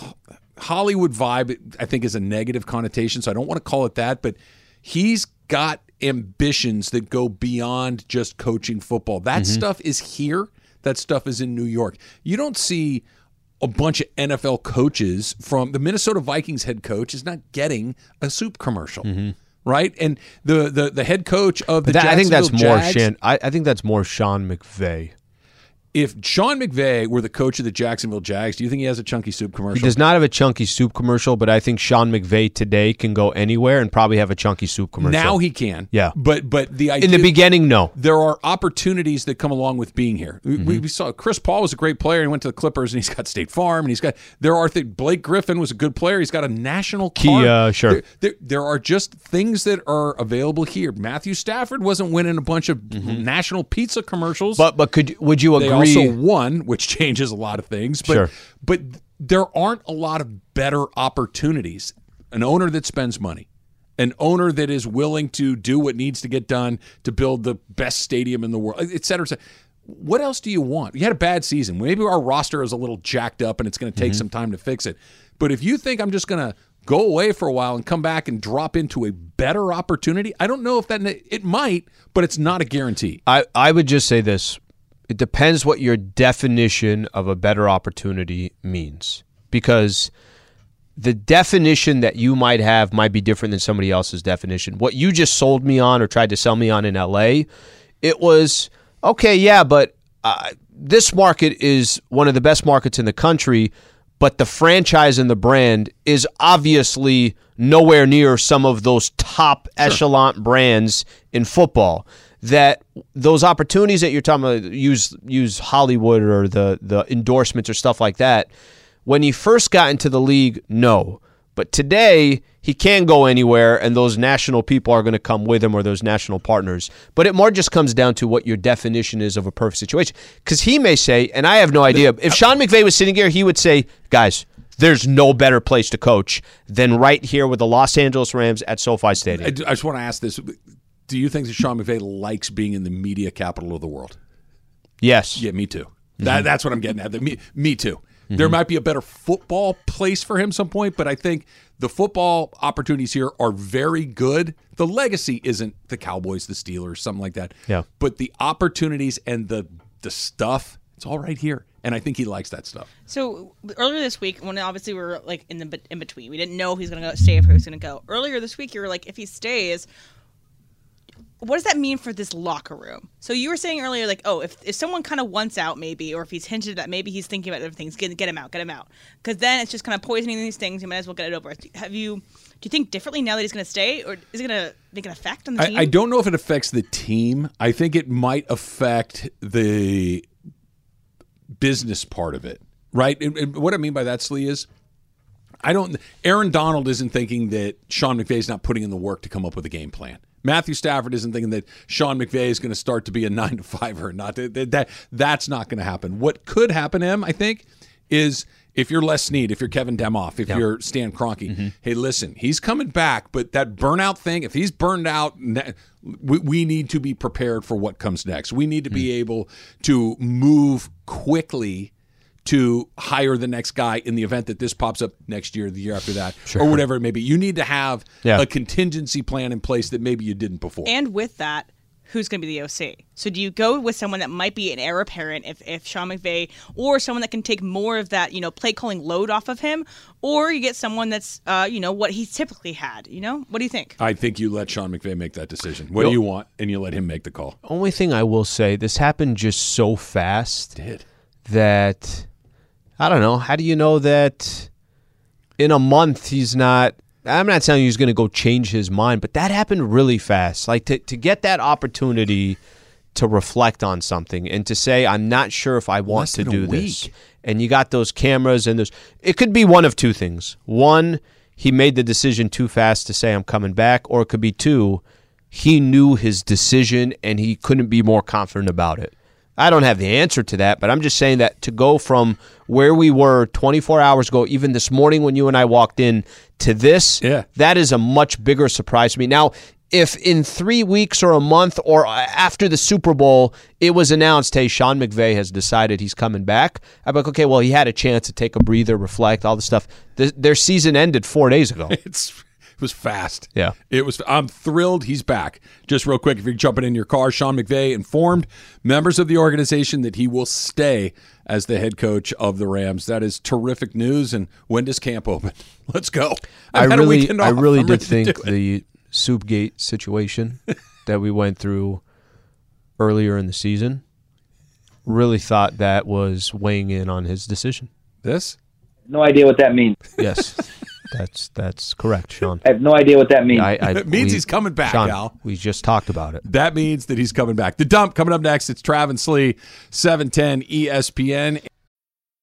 Hollywood vibe, I think is a negative connotation, so I don't want to call it that, but he's got ambitions that go beyond just coaching football. That mm-hmm. stuff is here, that stuff is in New York. You don't see a bunch of NFL coaches from the Minnesota Vikings head coach is not getting a soup commercial. Mm-hmm. Right, and the, the the head coach of the That- I think that's Jacksonville more Jags- Shan. I, I think that's more Sean McVay. If Sean McVay were the coach of the Jacksonville Jags, do you think he has a chunky soup commercial? He does not have a chunky soup commercial, but I think Sean McVay today can go anywhere and probably have a chunky soup commercial. Now he can. Yeah. But but the idea in the beginning, no. there are opportunities that come along with being here. We- Mm-hmm. We, saw Chris Paul was a great player. He went to the Clippers and he's got State Farm and he's got there are things. Blake Griffin was a good player. He's got a national Kia, card. sure. There, there, there are just things that are available here. Matthew Stafford wasn't winning a bunch of national pizza commercials. Mm-hmm. But but could would you agree? Also won, which [laughs] changes a lot of things. But Sure. but there aren't a lot of better opportunities. An owner that spends money, an owner that is willing to do what needs to get done to build the best stadium in the world, et cetera, et cetera. What else do you want? You had a bad season. Maybe our roster is a little jacked up and it's going to take mm-hmm. some time to fix it. But if you think I'm just going to go away for a while and come back and drop into a better opportunity, I don't know if that it might, but it's not a guarantee. I, I would just say this. It depends what your definition of a better opportunity means. Because the definition that you might have might be different than somebody else's definition. What you just sold me on or tried to sell me on in LA, it was okay, yeah, but uh, this market is one of the best markets in the country, but the franchise and the brand is obviously nowhere near some of those top echelon brands in football. That those opportunities that you're talking about, use use Hollywood or the the endorsements or stuff like that When he first got into the league, no. But today, he can go anywhere, and those national people are going to come with him or those national partners. But it more just comes down to what your definition is of a perfect situation. Because he may say, and I have no idea, if Sean McVay was sitting here, he would say, guys, there's no better place to coach than right here with the Los Angeles Rams at SoFi Stadium. I just want to ask this: Do you think that Sean McVay likes being in the media capital of the world? yes. Yeah, me too. Mm-hmm. That, that's what I'm getting at. The, me, me too. Mm-hmm. There might be a better football place for him some point, but I think the football opportunities here are very good. The legacy isn't the Cowboys, the Steelers, something like that. Yeah. But the opportunities and the the stuff, it's all right here, and I think he likes that stuff. So earlier this week, when obviously we were like in the in between, we didn't know if he's going to go stay, if he was going to go. Earlier this week, you were like, if he stays, what does that mean for this locker room? So you were saying earlier, like, oh, if, if someone kind of wants out, maybe, or if he's hinted that maybe he's thinking about other things, get get him out, get him out, because then it's just kind of poisoning these things. You might as well get it over. Have you? Do you think differently now that he's going to stay, or is it going to make an effect on the I, team? I don't know if it affects the team. I think it might affect the business part of it, right? What I mean by that, Slee, is I don't. Aaron Donald isn't thinking that Sean McVay is not putting in the work to come up with a game plan. Matthew Stafford isn't thinking that Sean McVay is going to start to be a nine to five or not. That, that that's not going to happen. What could happen, Em, I think, is if you're Les Snead, if you're Kevin Demoff, if you're Stan Kroenke, mm-hmm. hey, listen, he's coming back, but that burnout thing, if he's burned out, we, we need to be prepared for what comes next. We need to be mm. able to move quickly to hire the next guy in the event that this pops up next year, the year after that, or whatever it may be. You need to have Yeah. a contingency plan in place that maybe you didn't before. And with that, who's going to be the OC? So do you go with someone that might be an heir apparent if, if Sean McVay, or someone that can take more of that, you know, play calling load off of him, or you get someone that's, uh, you know, what he's typically had. You know, what do you think? I think you let Sean McVay make that decision. What do you want? And you let him make the call. Only thing I will say, this happened just so fast Did. that I don't know. How do you know that in a month he's not? I'm not saying he's going to go change his mind, but that happened really fast. Like to to get that opportunity to reflect on something and to say, I'm not sure if I want Less to do this. And you got those cameras and those. It could be one of two things. One, he made the decision too fast to say I'm coming back, or it could be two, he knew his decision and he couldn't be more confident about it. I don't have the answer to that, but I'm just saying that to go from where we were 24 hours ago, even this morning when you and I walked in, to this, Yeah. that is a much bigger surprise to me. Now, if in three weeks or a month or after the Super Bowl it was announced, hey, Sean McVay has decided he's coming back, I'd be like, okay, well, he had a chance to take a breather, reflect, all the stuff. Th- their season ended four days ago. [laughs] It's it was fast. Yeah. It was I'm thrilled he's back. Just real quick, if you're jumping in your car, Sean McVay informed members of the organization that he will stay as the head coach of the Rams. That is terrific news. And when does camp open? [laughs] Let's go. I I've had a really, I really I'm did think do it. the Soupgate situation [laughs] that we went through earlier in the season really thought that was weighing in on his decision. this No idea what that means. Yes, [laughs] that's that's correct, Sean. I have no idea what that means. I, I, [laughs] It means we- he's coming back, Sean, Al. We just talked about it. that means that he's coming back. The dump coming up next. It's Travis Lee, E 710 ESPN.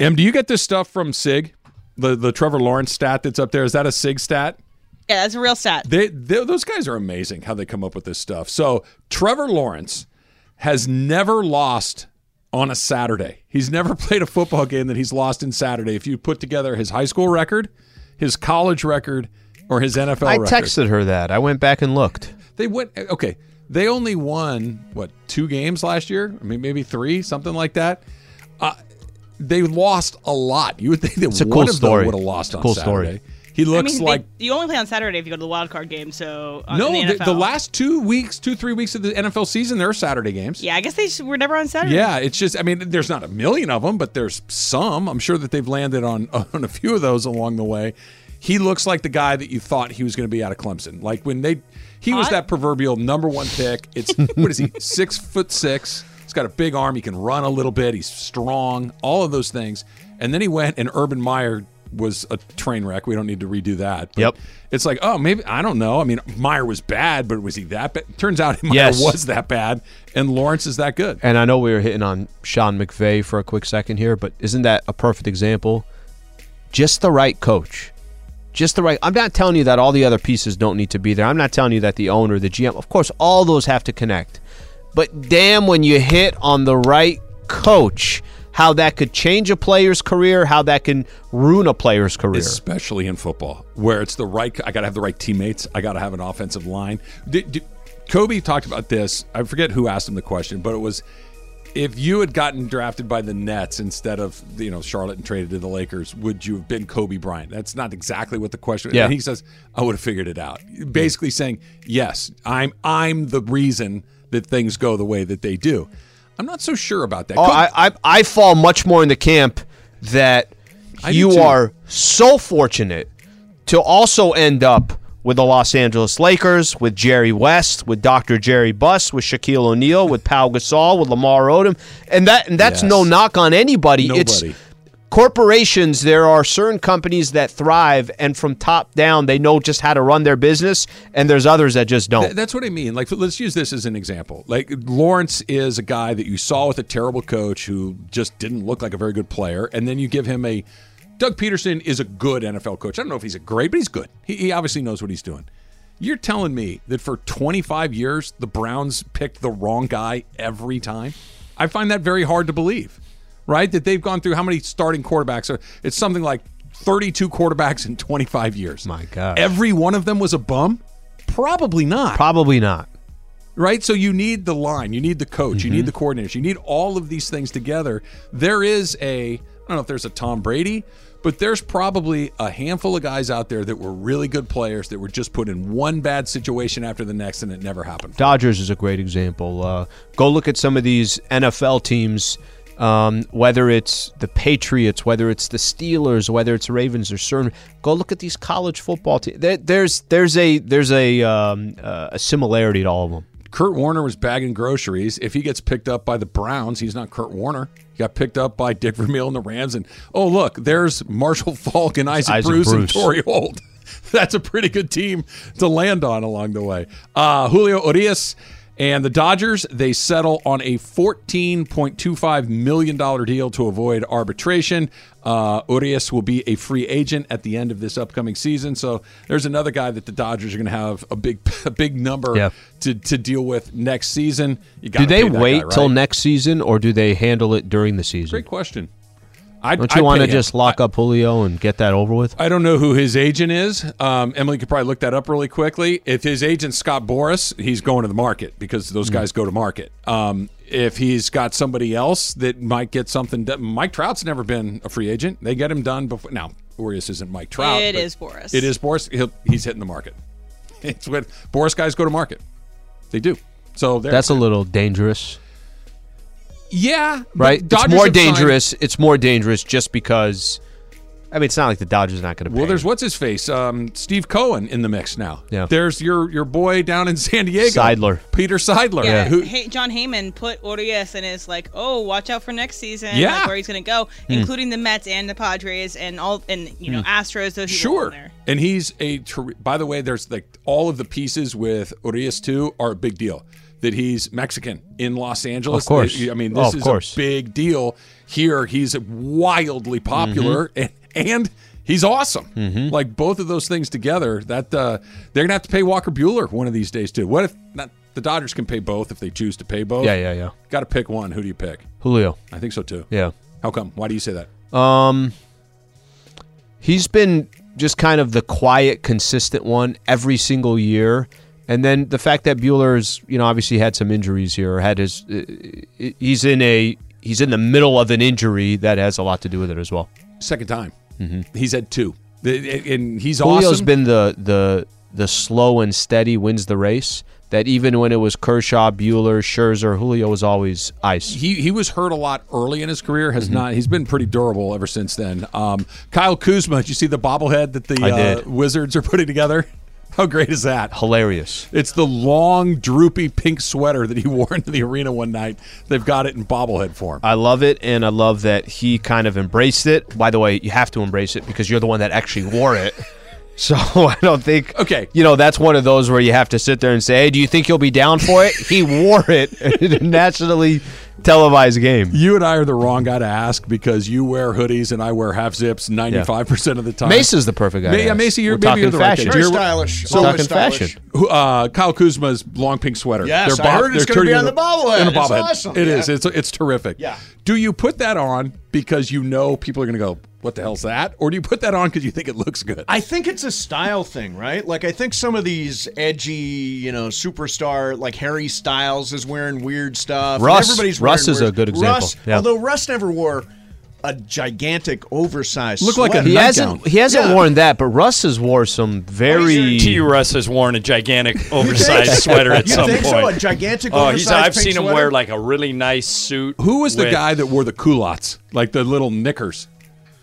Em, do you get this stuff from Sig? The the Trevor Lawrence stat that's up there is that a Sig stat? Yeah, that's a real stat. They, they those guys are amazing how they come up with this stuff. So Trevor Lawrence has never lost on a Saturday. He's never [laughs] played a football game that he's lost in Saturday. If you put together his high school record, his college record, or his NFL I record, texted her that. I went back and looked. they went okay. They only won what two games last year? I mean, maybe three, something like that. Uh, they lost a lot. You would think that It's a one cool of story. them would have lost It's a on cool Saturday. story. He looks I mean, they- like you only play on Saturday if you go to the wild card game. So uh, no. the, The, the last two weeks, two three weeks of the NFL season, there are Saturday games. Yeah, I guess they sh- were never on Saturday. Yeah, it's just I mean, there's not a million of them, but there's some. I'm sure that they've landed on [laughs] on a few of those along the way. He looks like the guy that you thought he was going to be out of Clemson. Like when they, he was that proverbial number one pick. It's what is he? [laughs] Six foot six. Got a big arm. He can run a little bit. He's strong. All of those things. And then he went, and Urban Meyer was a train wreck. We don't need to redo that. But Yep. It's like, oh, maybe I don't know. I mean, Meyer was bad, but was he that bad? Turns out [laughs] Meyer Yes. was that bad, and Lawrence is that good. And I know we were hitting on Sean McVay for a quick second here, but isn't that a perfect example? Just the right coach. Just the right. I'm not telling you that all the other pieces don't need to be there. I'm not telling you that the owner, the GM, of course, all those have to connect. But damn, when you hit on the right coach, how that could change a player's career, how that can ruin a player's career. especially in football, where it's the right. I got to have the right teammates. I got to have an offensive line. Did, did- Kobe talked about this. I forget who asked him the question, but it was if you had gotten drafted by the Nets instead of you know Charlotte and traded to the Lakers, would you have been Kobe Bryant? That's not exactly what the question. Yeah. And he says I would have figured it out. Basically saying yes, I'm I'm the reason that things go the way that they do. I'm not so sure about that. Oh, Kobe- I, I I fall much more in the camp that I you are so fortunate to also end up with the Los Angeles Lakers, with Jerry West, with Dr. Jerry Buss, with Shaquille O'Neal, with Pau Gasol, with Lamar Odom, and that and that's Yes. no knock on anybody. It's corporations. There are certain companies that thrive, and from top down, they know just how to run their business, and there's others that just don't. Th- that's what I mean. Like, let's use this as an example. Like, Lawrence is a guy that you saw with a terrible coach who just didn't look like a very good player, and then you give him a. Doug Pederson is a good NFL coach. I don't know if he's a great, but he's good. He, he obviously knows what he's doing. You're telling me that for 25 years, the Browns picked the wrong guy every time? I find that very hard to believe, right? That they've gone through how many starting quarterbacks? It's something like 32 quarterbacks in 25 years. My God. Every one of them was a bum? Probably not Probably not. right? So you need the line, you need the coach, you Mm-hmm. need the coordinators, you need all of these things together. There is a, I don't know if there's a Tom Brady, but there's probably a handful of guys out there that were really good players that were just put in one bad situation after the next, and it never happened. Dodgers is a great example. Uh, go look at some of these NFL teams, um, whether it's the Patriots, whether it's the Steelers, whether it's Ravens or certain. Go look at these college football teams. There, there's there's a there's a um, uh, a similarity to all of them. Kurt Warner was bagging groceries. If he gets picked up by the Browns, he's not Kurt Warner. He got picked up by Dick Vermeil and the Rams. And oh, look, there's Marshall Faulk and Isaac, Isaac Bruce, and Bruce. Torry Holt. [laughs] That's a pretty good team to land on along the way. Uh, Julio Urias and the Dodgers, they settle on a $14.25 million deal to avoid arbitration. Uh, Urias will be a free agent at the end of this upcoming season. So there's another guy that the Dodgers are going to have a big, [laughs] a big number Yeah. to, to deal with next season. You Do they wait guy, till next season, or do they handle it during the season? Great question. I'd, Don't you want to just lock up Julio and get that over with? I don't know who his agent is. Um, Emily could probably look that up really quickly. If his agent's Scott Boras, he's going to the market because those Hmm. guys go to market. Um, if he's got somebody else that might get something done, Mike Trout's never been a free agent. They get him done before. Now, Urias isn't Mike Trout. It is Boras. It is Boras. He'll, he's hitting the market. [laughs] It's what Boras guys go to market. They do. So there- That's a little dangerous, yeah, but right? It's Dodgers more have signed- dangerous. It's more dangerous just because. I mean, it's not like the Dodgers are not going to. Well, there's what's his face, um, Steve Cohen in the mix now. Yeah. There's your your boy down in San Diego, Seidler. Peter Seidler. Yeah, Who, hey, Jon Heyman put Urias and is like, oh, watch out for next season. Yeah. like where he's going to go, including the Mets and the Padres and all, and you know Astros. Those people sure. there. And he's a. ter- By the way, there's like all of the pieces with Urias too are a big deal. That he's Mexican in Los Angeles. Of course. I mean, Oh, this of is course. a big deal. Here, he's wildly popular Mm-hmm. and, and he's awesome. Like both of those things together, that uh, they're gonna have to pay Walker Buehler one of these days too. What if not? The Dodgers can pay both if they choose to pay both. Yeah, yeah, yeah. Got to pick one. Who do you pick? Julio. I think so too. Yeah. How come? Why do you say that? Um, he's been just kind of the quiet, consistent one every single year. And then the fact that Buehler's, you know, obviously had some injuries here, had his, uh, he's in a, he's in the middle of an injury that has a lot to do with it as well. Second time. He's had two. And he's Julio's awesome. been the the the slow and steady wins the race. That even when it was Kershaw, Bueller, Scherzer, Julio was always ice. he he was hurt a lot early in his career. Has Mm-hmm. not. He's been pretty durable ever since then. Um, Kyle Kuzma. Did you see the bobblehead that the uh. Wizards are putting together? How great is that? Hilarious. It's the long, droopy pink sweater that he [laughs] wore into the arena one night. They've got it in bobblehead form. I love it, and I love that he kind of embraced it. By the way, you have to embrace it because you're the one that actually wore it. [laughs] So [laughs] I don't think. Okay. You know, that's one of those where you have to sit there and say, "Hey, do you think you'll be down for it?" he wore it nationally televised game. You and I are the wrong guy to ask because you wear hoodies and I wear half zips ninety five percent of the time. Mace's the perfect guy. Ma- to yeah, ask. Macy, you're We're maybe you're talking the right fashion. guy. Very stylish. So talking stylish. fashion. Uh, Kyle Kuzma's long pink sweater. Yes, They're I heard it's gonna be on the bobblehead. In a It's awesome. It Yeah. is. It's it's terrific. Yeah. Do you put that on because you know people are going to go, "What the hell's that?" Or do you put that on because you think it looks good? I think it's a style thing, right? Like I think some of these edgy, you know, superstar like Harry Styles is wearing weird stuff. Russ- everybody's Russ wearing is a good example. Russ, Yeah. although Russ never wore a gigantic, oversized. Looked like a sweater. He hasn't. He hasn't Yeah. worn that, but Russ has wore some very. T. Russ has worn a gigantic [laughs] oversized sweater at You some think so? point. A gigantic Oh, he's. oversized I've pink seen him wear like a really nice suit. Who was the with- guy that wore the culottes, like the little knickers?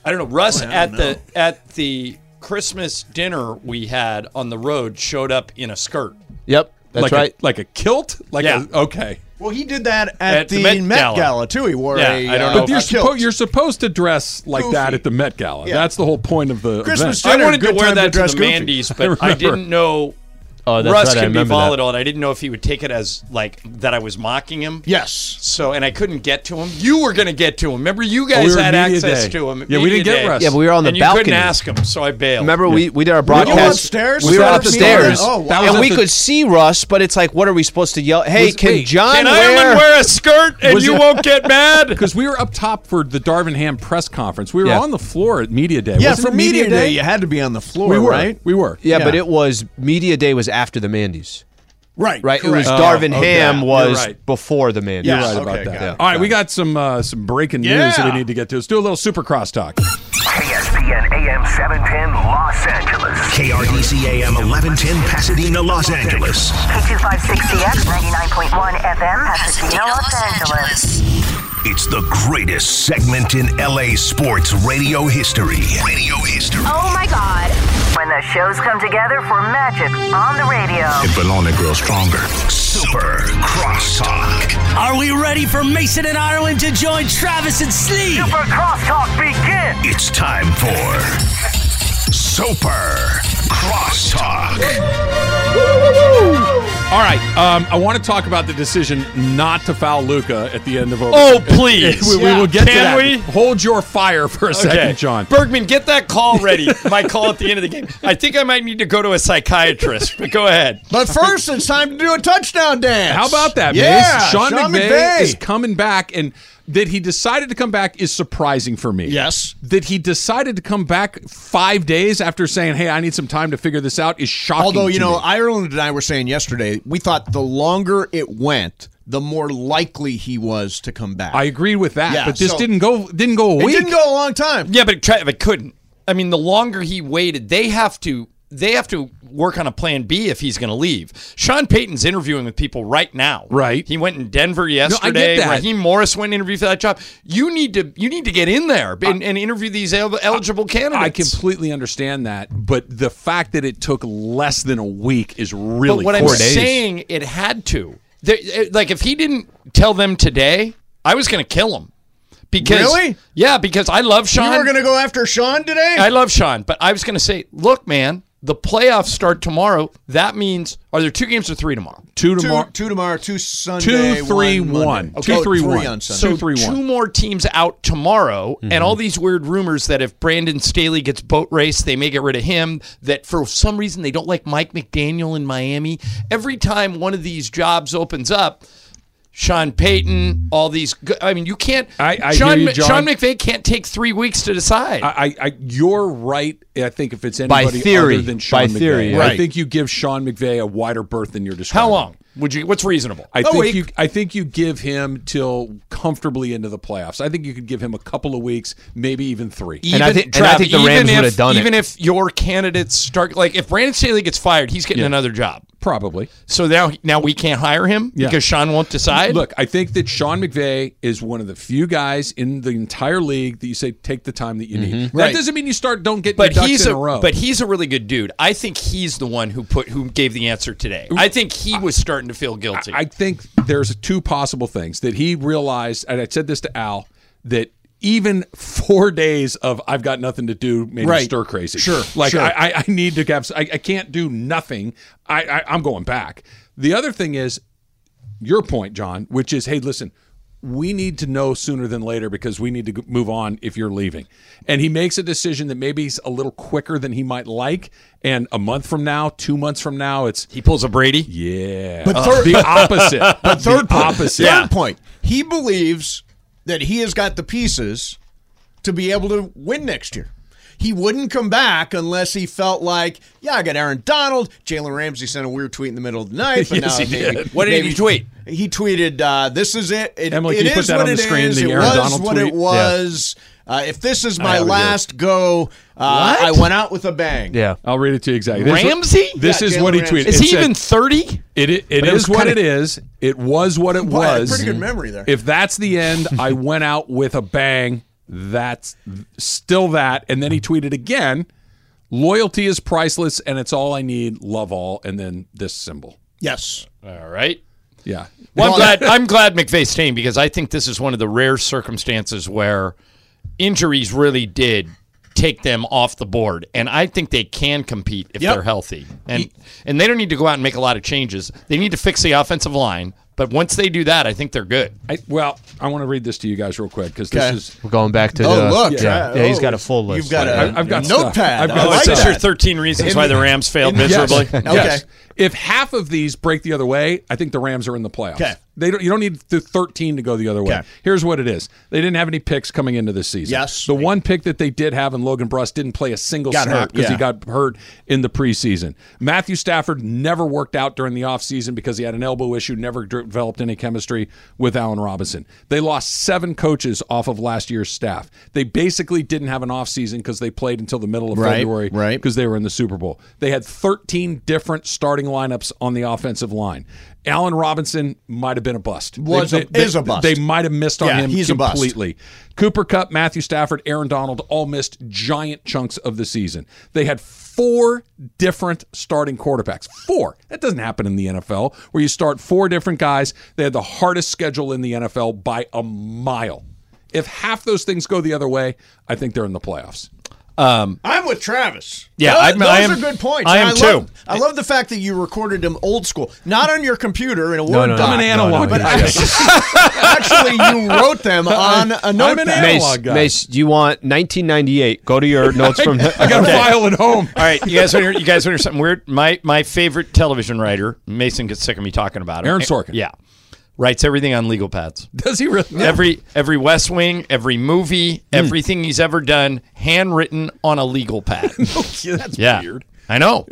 I don't know. Russ Boy, at don't the know. at the Christmas dinner we had on the road showed up in a skirt. Yep, that's like right. A, like a kilt? Like Yeah. a, okay. Well, he did that at, At the, the Met, Met Gala. Gala. too. He wore Yeah, a. I don't uh, know. But you're, a suppo- you're supposed to dress like that at the Met Gala. Yeah. That's the whole point of the Christmas event. dinner. I wanted to wear time to that to, dress the goofy. Mandy's, I [laughs] but I, remember. didn't know. Oh, that's Russ right. I can be remember that. volatile, and I didn't know if he would take it as like that I was mocking him. Yes. So, and I couldn't get to him. You were going to get to him. Remember, you guys Oh, we were had media access day. to him. at Yeah, we media didn't get day. Russ. Yeah, but we were on the and balcony. you couldn't ask him, so I bailed. Remember, we we did our Were you broadcast. upstairs? We were oh, Was that upstairs. the- Oh, wow. That was and at we the- could see Russ, but it's like, what are we supposed to yell? Hey, Was- can wait, John Can wear? Ireland wear a skirt and Was you it- won't get mad? [laughs] Because we were up top for the Darvin Ham press conference. We were Yeah. on the floor at Media Day. Yeah, Wasn't for it media day, you had to be on the floor, we were. right? We were. yeah, but Yeah. it was media day was after the Mandy's, Right. right? It was. Darvin okay. Ham You're was right. before the Mandy's. You're Right Okay, about that. it. All right, we got some uh, some breaking news that we need to get to. Let's do a little Supercross talk. KSPN AM 710 Los Angeles. KRDC AM 1110 Pasadena, Los Angeles. K256CX 99.1 FM, Pasadena, Los Angeles. It's the greatest segment in LA sports radio history. Radio history. Oh my God. When the shows come together for magic on the radio. It will only grow stronger. Super Crosstalk. Are we ready for Mason and Ireland to join Travis and Slee? Super Crosstalk begin. It's time for Super Crosstalk. All right, um, I want to talk about the decision not to foul Luka at the end of over. Oh, please. [laughs] we, we will get to Can that. we? Hold your fire for a second, John. Bergman, get that call ready. [laughs] My call at the end of the game. I think I might need to go to a psychiatrist, but go ahead. But first, it's time to do a touchdown dance. How about that, Yeah, Mace? Sean, Sean McVay, McVay. is coming back, and that he decided to come back is surprising for me. Yes. That he decided to come back five days after saying, "Hey, I need some time to figure this out," is shocking. Although, you to know, me. Ireland and I were saying yesterday, we thought the longer it went, the more likely he was to come back. I agree with that, Yeah, but this so- didn't go didn't go a it didn't go a long time. Yeah, but Tra- but couldn't. I mean, the longer he waited, they have to they have to work on a plan B if he's going to leave. Sean Payton's interviewing with people right now. Right. He went in Denver yesterday. that. Raheem Morris went and interviewed for that job. You need to you need to get in there and, and interview these el- eligible candidates. I completely understand that, but the fact that it took less than a week is really But what I'm cool. saying, it had to. Like if he didn't tell them today, I was going to kill him. Because Really? Yeah, because I love Sean. You were going to go after Sean today? I love Sean, but I was going to say, look, man, the playoffs start tomorrow. That means are there two games or three tomorrow? two two, tomorrow. two tomorrow, two Sunday, Two, three, one. one. Monday. Two, three, three one. on Sunday. So Two, three, two one. more teams out tomorrow, Mm-hmm. and all these weird rumors that if Brandon Staley gets boat race, they may get rid of him. That for some reason they don't like Mike McDaniel in Miami. Every time one of these jobs opens up. Sean Payton, all these. go- I mean, you can't. I- I Sean, hear you, John. Sean McVay can't take three weeks to decide. I, I, I, you're right. I think if it's By anybody theory. other than Sean By McVay, theory, I think you give Sean McVay a wider berth than you're describing. How long? Would you? What's reasonable? I A think week. you. I think you give him till comfortably into the playoffs. I think you could give him a couple of weeks, maybe even three. And I think- and I think the even Rams if- would've done it. Even if your candidates start, like if Brandon Staley gets fired, he's getting Yeah. another job. Probably. So now, now we can't hire him Yeah. because Sean won't decide. Look, I think that Sean McVay is one of the few guys in the entire league that you say take the time that you need. Mm-hmm. That Right. doesn't mean you start don't get but your ducks he's in a, a, row. but he's a really good dude. I think he's the one who put who gave the answer today. I think he was starting to feel guilty. I think there's two possible things that he realized, and I said this to Al, that even four days of I've got nothing to do made Right. him stir crazy. Sure, like sure. I, I, I need to have. I, I can't do nothing. I, I I'm going back. The other thing is your point, John, which is, hey, listen. We need to know sooner than later because we need to move on if you're leaving. And he makes a decision that maybe is a little quicker than he might like. And a month from now, two months from now, it's he pulls a Brady. yeah, But Uh, third- the opposite. [laughs] But third the point, opposite. third point, he believes that he has got the pieces to be able to win next year. He wouldn't come back unless he felt like, yeah, I got Aaron Donald. Jalen Ramsey sent a weird tweet in the middle of the night. But [laughs] Yes, now he maybe, did. What did he tweet? He tweeted, uh, "This is it. It, Emily, it can you put that what on the it screen, is. the It Aaron was Donald what tweet? it was. Uh, if this is my have it here. last go, uh, I went out with a bang." Yeah. I'll read it to you exactly. This is Ramsey? This Yeah, is Jalen what he Ramsey. tweeted. Is It he said- even thirty? It, it, it it is was what kinda- it is. It was what it Boy, I had was. pretty good memory there. If that's the end, I went out with a bang. That's still that. And then he tweeted again loyalty is priceless and it's all I need. Love all. And then this symbol. Yes. All right. Yeah. Well, I'm glad I'm glad McVay's staying because I think this is one of the rare circumstances where injuries really did take them off the board, and I think they can compete if Yep. they're healthy. And and they don't need to go out and make a lot of changes. They need to fix the offensive line, but once they do that, I think they're good. I, well, I want to read this to you guys real quick because Okay. this is. We're going back to Oh, the. look. Yeah, yeah he's oh, got a oh, full list. You've got a, I- I've got stuff. notepad. I've got I Oh, like is that. your 13 reasons why the Rams failed miserably? [laughs] Yes. Okay. If half of these break the other way, I think the Rams are in the playoffs. Okay. They don't, you don't need the 13 to go the other way. Okay. Here's what it is. They didn't have any picks coming into this season. Yes. The one pick that they did have in Logan Bruss didn't play a single Got snap because he got hurt in the preseason. Matthew Stafford never worked out during the offseason because he had an elbow issue, never developed any chemistry with Allen Robinson. They lost seven coaches off of last year's staff. They basically didn't have an offseason because they played until the middle of Right, February right. because they were in the Super Bowl. They had 13 different starting lineups on the offensive line. Allen Robinson might have been a bust. Was a- is a bust. They might have missed on Yeah, him he's completely. Cooper Kupp, Matthew Stafford, Aaron Donald all missed giant chunks of the season. They had four different starting quarterbacks. Four. That doesn't happen in the NFL where you start four different guys. They had the hardest schedule in the NFL by a mile. If half those things go the other way, I think they're in the playoffs. Um, I'm with Travis. Yeah, those, I'm- those I am- are good points. I And am love, too. I love the fact that you recorded them old school, not on your computer in a No, Word no, doc. I'm an analog but guy. [laughs] actually, actually, you wrote them [laughs] on a I'm notepad. an Mace, analog guy. Mace, do you want 1998? Go to your [laughs] notes from. I got a file at home. All right, you guys want to hear, you guys want to hear something weird? My my favorite television writer, Mason gets sick of me talking about it. Aaron Sorkin. Yeah. Writes everything on legal pads. [laughs] Does he really? [laughs] Every every West Wing, every movie, hmm. everything he's ever done, handwritten on a legal pad. [laughs] Yeah, that's yeah. weird. I know.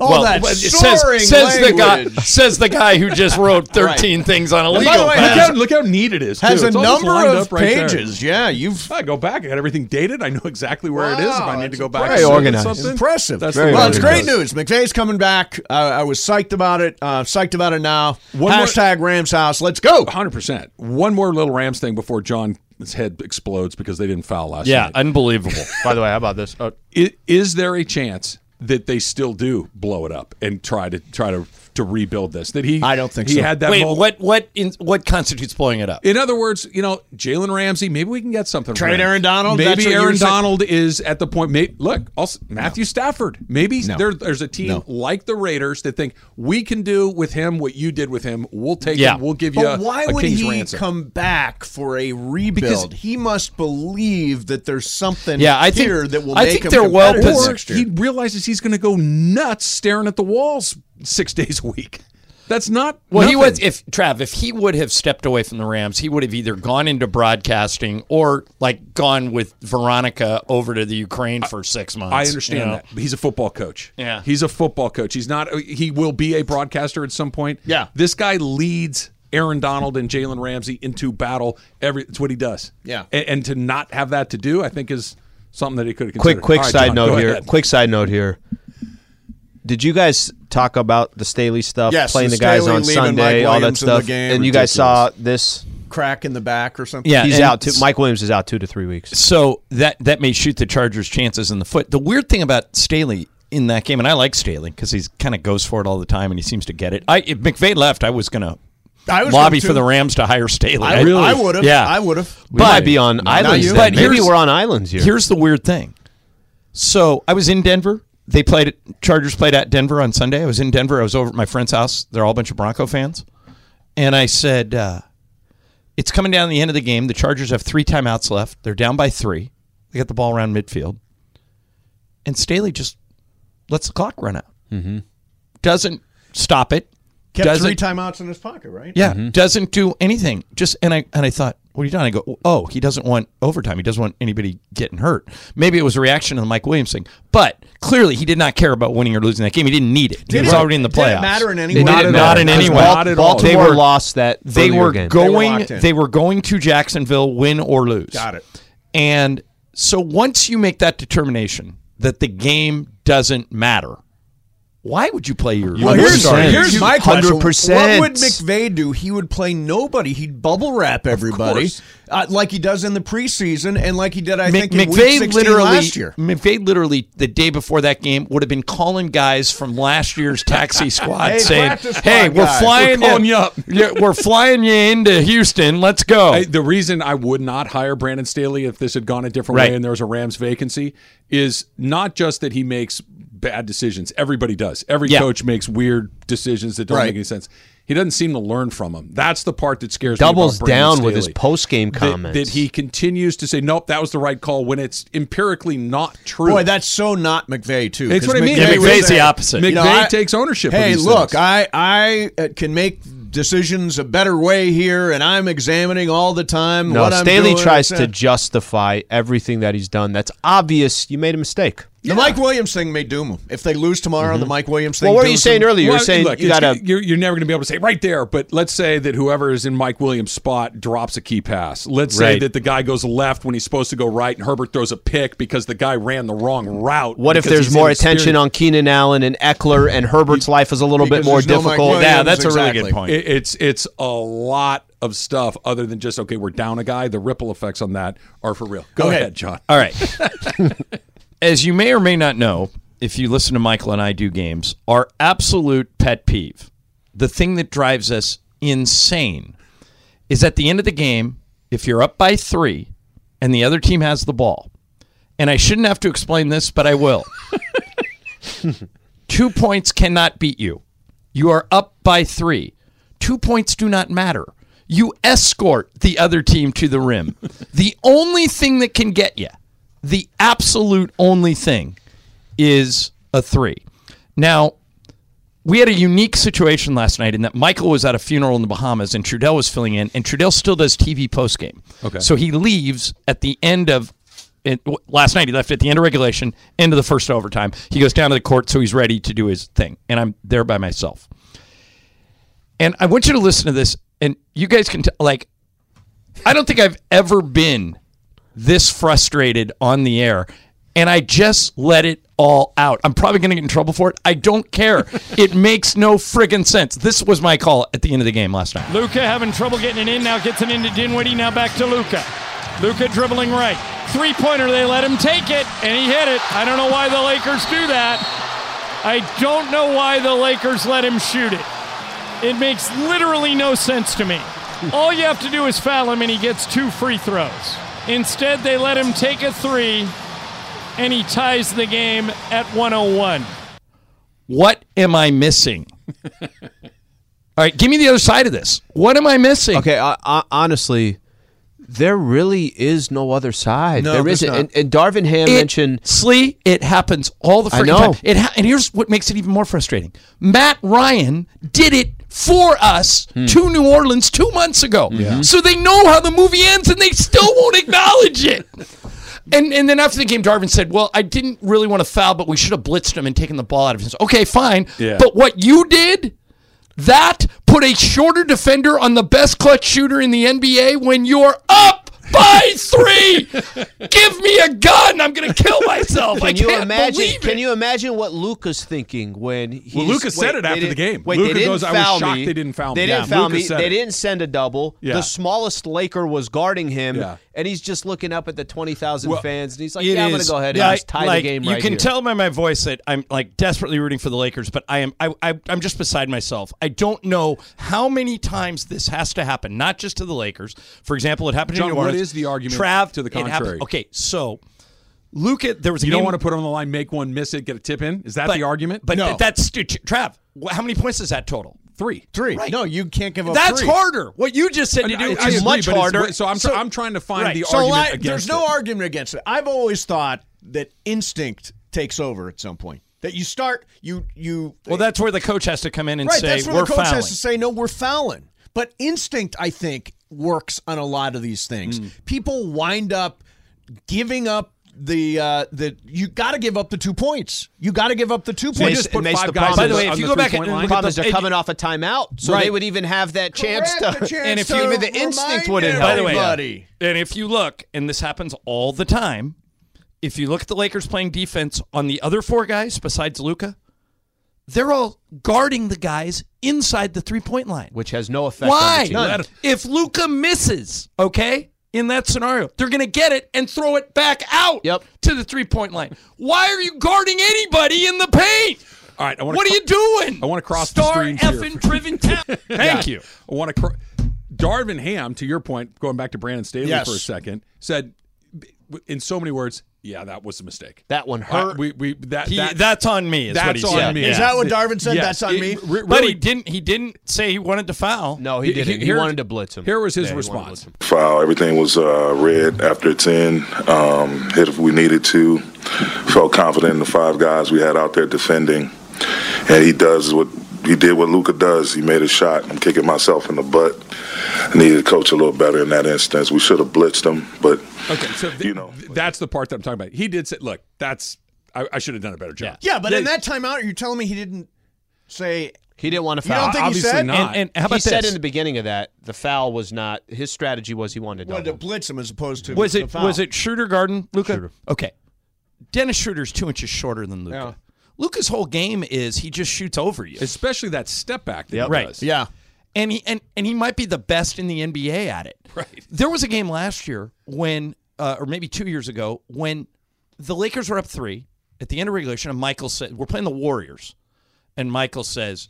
All that it soaring says, says the guy says the guy who just wrote [laughs] 13 things on a And legal by the way, pad. Look how, look how neat it is. has too. a It's number of up right there. pages. Yeah, you've I go back. I got everything dated. I know exactly where it is. If I need to go back, Very and look at organized. something. impressive. That's Very well, way it's great news. McVay's coming back. Uh, I was psyched about it. Uh, psyched about it now. One more- Hashtag Rams House. Let's go. 100%. One more little Rams thing before John's head explodes because they didn't foul last yeah, night. unbelievable. By the way, how about this? Oh, I- Is there a chance that they still do blow it up and try to try to to rebuild this? That he I don't think he so. had that Wait, moment- what what in, what constitutes blowing it up? In other words, you know, Jalen Ramsey, maybe we can get something. Trade. Aaron Donald? Maybe what you Aaron saying? Donald is at the point. May, look, also Matthew Stafford. Maybe No. there, there's a team No. like the Raiders that think we can do with him what you did with him. We'll take Yeah. him. We'll give you But a, why a would king's he ransom. come back for a rebuild? Because he must believe that there's something Yeah, I think- here that will I make think him they're well competitive or next year. he realizes he's going to go nuts staring at the walls six [laughs] days a week. That's not. Well, he nothing. was if Trav, if he would have stepped away from the Rams, he would have either gone into broadcasting or like gone with Veronica over to the Ukraine for six months. I understand you know? that. But he's a football coach. Yeah. He's a football coach. He's not he will be a broadcaster at some point. Yeah. This guy leads Aaron Donald and Jalen Ramsey into battle every it's what he does. Yeah. And, and to not have that to do, I think is something that he could have quick considered. quick All right, side John, note here. ahead. Quick side note here. Did you guys talk about the Staley stuff? Yes, playing the the, guys on leaving Sunday, Mike all that Williams in the stuff, game, and you guys saw this. Crack in the back or something. Yeah, He's and out. Two, Mike Williams is out two to three weeks. So that that may shoot the Chargers' chances in the foot. The weird thing about Staley in that game, and I like Staley because he's kind of goes for it all the time and he seems to get it. I if McVay left, I was gonna I was lobby for the Rams to hire Staley. I, really, I would have. Yeah, I would have. We might be on islands. you. then. But Maybe here's- we're on islands here. Here's the weird thing. So I was in Denver. They played. Chargers played at Denver on Sunday. I was in Denver. I was over at my friend's house. They're all a bunch of Bronco fans, and I said, uh, "It's coming down to the end of the game. The Chargers have three timeouts left. They're down by three. They got the ball around midfield, and Staley just lets the clock run out. Mm-hmm. Doesn't stop it. Kept doesn't three timeouts in his pocket, right? yeah, mm-hmm. doesn't do anything. Just and I and I thought, what are you doing? I go, oh, he doesn't want overtime. He doesn't want anybody getting hurt. Maybe it was a reaction to the Mike Williams thing, but clearly he did not care about winning or losing that game. He didn't need it. Did he was it- already in the did it playoffs. matter in any way? Not not in any way. Not at all. Baltimore They were lost that. They were game. going. locked in. They were going to Jacksonville, win or lose. Got it. And so once you make that determination that the game doesn't matter, why would you play your? Well, here's, here's my question. 100%. What would McVay do? He would play nobody. He'd bubble wrap everybody, uh, like he does in the preseason, and like he did, I think, in week McVay 16 literally, last year. McVay literally the day before that game would have been calling guys from last year's taxi [laughs] squad Hey, saying, "Hey, we're guys. flying We're calling you up." [laughs] Yeah, we're flying you into Houston. Let's go." I- the reason I would not hire Brandon Staley if this had gone a different Right. way and there was a Rams vacancy is not just that he makes bad decisions. Everybody does. Every Yeah. coach makes weird decisions that don't Right. make any sense. He doesn't seem to learn from them. That's the part that scares Doubles me. Doubles Brandon down with his post-game That- comments. That, he continues to say, "Nope, that was the right call," when it's empirically not true. Boy, that's so not McVay too. It's 'cause what I mean. Yeah, would McVay's the opposite. you know, McVay I- takes ownership. of Hey, look, things. I I uh, can make decisions a better way here, and I'm examining all the time No, what I'm Staley doing. tries to justify everything that he's done. That's obvious. You made a mistake. The Mike Williams thing may doom them If they lose tomorrow, the mm-hmm. Mike Williams thing. Well, what were you saying him. earlier? You were saying look, you it's- got to. You're, you're never going to be able to say right there. But let's say that whoever is in Mike Williams' spot drops a key pass. Let's say that the guy goes left when he's supposed to go right, and Herbert throws a pick because the guy ran the wrong route. What if there's more attention on Keenan Allen and Ekeler, and Herbert's life is a little bit more no difficult? Yeah, that's a really good point. It, it's it's a lot of stuff other than just okay, we're down a guy. The ripple effects on that are for real. Go Okay. ahead, John. All right. [laughs] As you may or may not know, if you listen to Michael and I do games, our absolute pet peeve, the thing that drives us insane, is at the end of the game, if you're up by three and the other team has the ball, and I shouldn't have to explain this, but I will. [laughs] Two points cannot beat you. You are up by three. Two points do not matter. You escort the other team to the rim. the only thing that can get you, the absolute only thing, is a three. Now, we had a unique situation last night in that Michael was at a funeral in the Bahamas and Trudell was filling in, and Trudell still does TV postgame. Okay. So he leaves at the end of. Last night he left at the end of regulation, end of the first overtime. He goes down to the court, so he's ready to do his thing, and I'm there by myself. And I want you to listen to this, and you guys can t- like. I don't think I've ever been this frustrated on the air, and I just let it all out. I'm probably going to get in trouble for it. I don't care. [laughs] it makes no friggin' sense. This was my call at the end of the game last night. Luka having trouble getting it in. Now gets it into Dinwiddie. Now back to Luka. Luka dribbling right. Three pointer. They let him take it, and he hit it. I don't know why the Lakers do that. I don't know why the Lakers let him shoot it. It makes literally no sense to me. [laughs] All you have to do is foul him, and he gets two free throws. Instead, they let him take a three, and he ties the game at 101. What am I missing? [laughs] all right, give me the other side of this. What am I missing? Okay, uh, uh, honestly, there really is no other side. No, there's isn't. not. And, and Darvin Ham It- mentioned Slee, it happens all the I freaking know. time. It ha- and here's what makes it even more frustrating. Matt Ryan did it for us hmm. to New Orleans two months ago. Mm-hmm. So they know how the movie ends and they still won't acknowledge it. And and then after the game, Darvin said, "Well, I didn't really want to foul, but we should have blitzed him and taken the ball out of his." Okay, fine. Yeah. But what you did, that put a shorter defender on the best clutch shooter in the NBA when you're up by three. Give me a gun. I'm gonna kill myself. Can I you can't imagine? believe Can it. you imagine what Luka's thinking when he? Well, Luka said it after the game. Wait, Luka they didn't goes, "I was shocked me. they didn't foul They didn't Yeah, foul Luka me. They it. didn't send a double. Yeah. The smallest Laker was guarding him, Yeah. and he's just looking up at the twenty thousand Well, fans, and he's like, It "Yeah, I'm going to go ahead yeah, and just tie like, the game You right can here." tell by my voice that I'm like desperately rooting for the Lakers, but I am I, I I'm just beside myself. I don't know how many times this has to happen, not just to the Lakers. For example, it happened John, to New Orleans. Is the argument Trav, to the it contrary? Okay, so Luka, there was a You game, don't want to put on the line, make one, miss it, get a tip in. Is that but- the argument? But that's Trav. How many points is that total? Three. Three. Right. No, you can't give up That's three. harder. What you just said to do I is agree, much but it's- harder. So I'm, tr- I'm trying to find Right. the So argument I- against there's no it. argument against it. I've always thought that instinct takes over at some point. That you start you you well, that's where the coach has to come in and right. say that's where we're the coach fouling. has to say no, we're fouling. But instinct, I think, works on a lot of these things. Mm. People wind up giving up the uh the you got to give up the two points. You got to give up the two So points. just put five guys By the way, if you go back and line. look the at problem is the- they're coming off a timeout, so Right. they would even have that chance Correct, to. chance and if to you even the instinct wouldn't help. By the way, everybody. and if you look, and this happens all the time, if you look at the Lakers playing defense on the other four guys besides Luka, they're all guarding the guys inside the three point line. which has no effect. Why? On the team. If Luka misses, okay, in that scenario, they're going to get it and throw it back out Yep. to the three point line. Why are you guarding anybody in the paint? All right, I want What are you doing? I want to cross the Star streams here. effing driven town. [laughs] Thank you. I want to. Cr- Darvin Ham, to your point, going back to Brandon Staley Yes. for a second, said in so many words, "Yeah, that was a mistake. That one hurt. we, we that, He, that that's on me. Is what that's he on said. me. Is that what Darvin said? Yes, That's on it- me? re- But he didn't. He didn't say he wanted to foul. no, he He- didn't. He, here- wanted to blitz him. Here was his Yeah, he wanted to response. foul. Everything was uh, red after 10. Um, hit if we needed to. Felt confident in the five guys we had out there defending. And he does what he did what Luka does. He made a shot. I'm kicking myself in the butt. I needed to coach a little better in that instance. We should have blitzed him, but Okay, so th- you know. that's the part that I'm talking about. He did say, "Look, that's I, I should have done a better job." Yeah, but in that timeout, you're telling me he didn't say He didn't want to You foul. don't think he obviously said? not. And, and how he about said in the beginning of that the foul was not his strategy. Was he wanted to wanted to blitz him as opposed to was the it foul. was it Shooter Garden, Luka? Schroeder. Okay. Dennis Schroeder's two inches shorter than Luka. Yeah. Luka's whole game is he just shoots over you, especially that step back that Yep. he Right. does. Yeah. and he and, and he might be the best in the NBA at it. Right. There was a game last year when, uh, or maybe two years ago, when the Lakers were up three at the end of regulation, and Michael said, "We're playing the Warriors," and Michael says,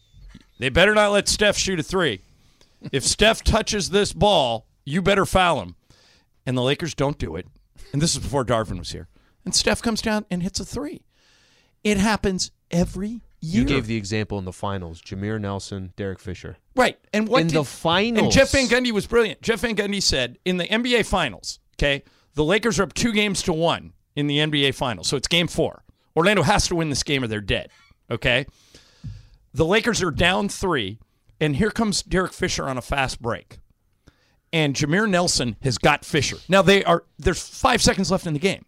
"They better not let Steph shoot a three. If Steph touches this ball, you better foul him." And the Lakers don't do it. And this is before Darvin was here. And Steph comes down and hits a three. It happens every year. You gave the example in the finals: Jameer Nelson, Derek Fisher. Right. And what In did- the finals. And Jeff Van Gundy was brilliant. Jeff Van Gundy said in the NBA finals, okay, the Lakers are up two games to one in the NBA finals. So it's game four. Orlando has to win this game or they're dead. Okay. The Lakers are down three, and here comes Derek Fisher on a fast break. And Jameer Nelson has got Fisher. Now they are there's five seconds left in the game.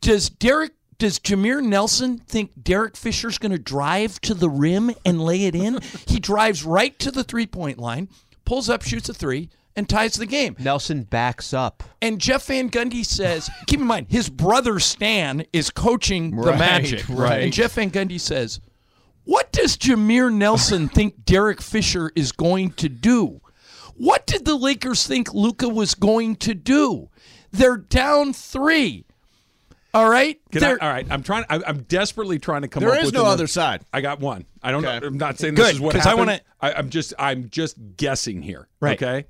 Does Derek does Jameer Nelson think Derek Fisher's going to drive to the rim and lay it in? he [laughs] drives right to the three point line, pulls up, shoots a three, and ties the game. Nelson backs up. And Jeff Van Gundy says, [laughs] keep in mind, his brother Stan is coaching the Magic. right. And Jeff Van Gundy says, what does Jameer Nelson [laughs] think Derek Fisher is going to do? What did the Lakers think Luka was going to do? They're down three. All right? Can I, They're- all right, I'm trying. I, I'm desperately trying to come There up is with no another- other side. I got one. I don't Okay. know. I'm not saying Good, this is what 'cause I wanna- I, I'm just. I'm just guessing here. Right. Okay.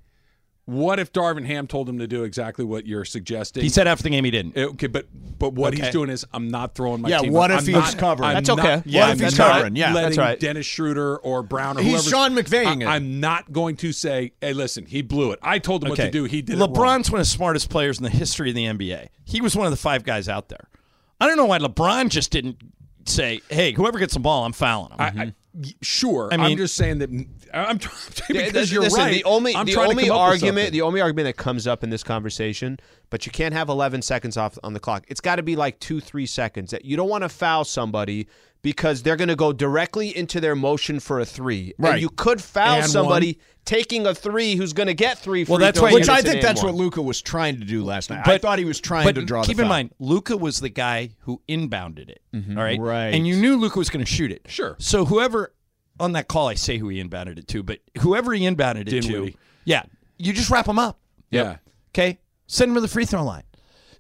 What if Darvin Ham told him to do exactly what you're suggesting? he said after the game he didn't. Okay, but but what he's doing is I'm not throwing my Yeah, team. what I'm if he's not- covering? I'm That's not- okay. Yeah, What if I'm he's covering? Yeah, that's right. Dennis Schroeder or Brown or He's. Sean McVaying it. I'm not going to say, hey, listen, he blew it. I told him what to do. He did it wrong. LeBron's one of the smartest players in the history of the NBA. He was one of the five guys out there. I don't know why LeBron just didn't say, "Hey, whoever gets the ball, I'm fouling him." I, I, Sure. I mean, I'm just saying that I'm trying [laughs] Yeah, because you're listen, right. The only I'm the trying to only come up with argument the only argument that comes up in this conversation, but you can't have 11 seconds off on the clock. It's got to be like two three seconds. That you don't want to foul somebody because they're going to go directly into their motion for a three. Right. And you could foul And somebody taking a three who's going to get three. Well, free that's throws why- Which I think that's and what. Luka was trying to do last night. I thought he was trying but to draw keep the in mind, Luka was the guy who inbounded it. Mm-hmm. all right, Right. and you knew Luka was going to shoot it. Sure. So whoever on that call, I say who he inbounded it to, but whoever he inbounded it Dinwiddie. to, yeah, you just wrap him up. Yeah. Okay, send him to the free throw line.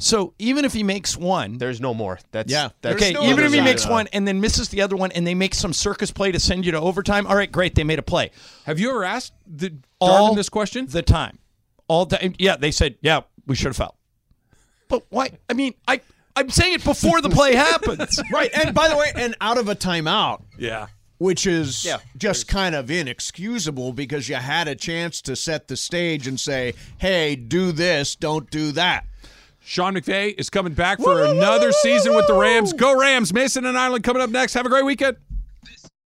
So even if he makes one, There's no more. That's Yeah. That's okay, no even if he makes one and then misses the other one, and they make some circus play to send you to overtime. All right, great, they made a play. Have you ever asked the All Darvin this question? the time, all time. Yeah, they said, yeah, we should have fouled. But why? I mean, I I'm saying it before the play happens. [laughs] right. And by the way, and out of a timeout, Yeah. which is Yeah, just kind of inexcusable because you had a chance to set the stage and say, "Hey, do this, don't do that." Sean McVay is coming back for another season with the Rams. Go Rams! Mason and Ireland coming up next. Have a great weekend.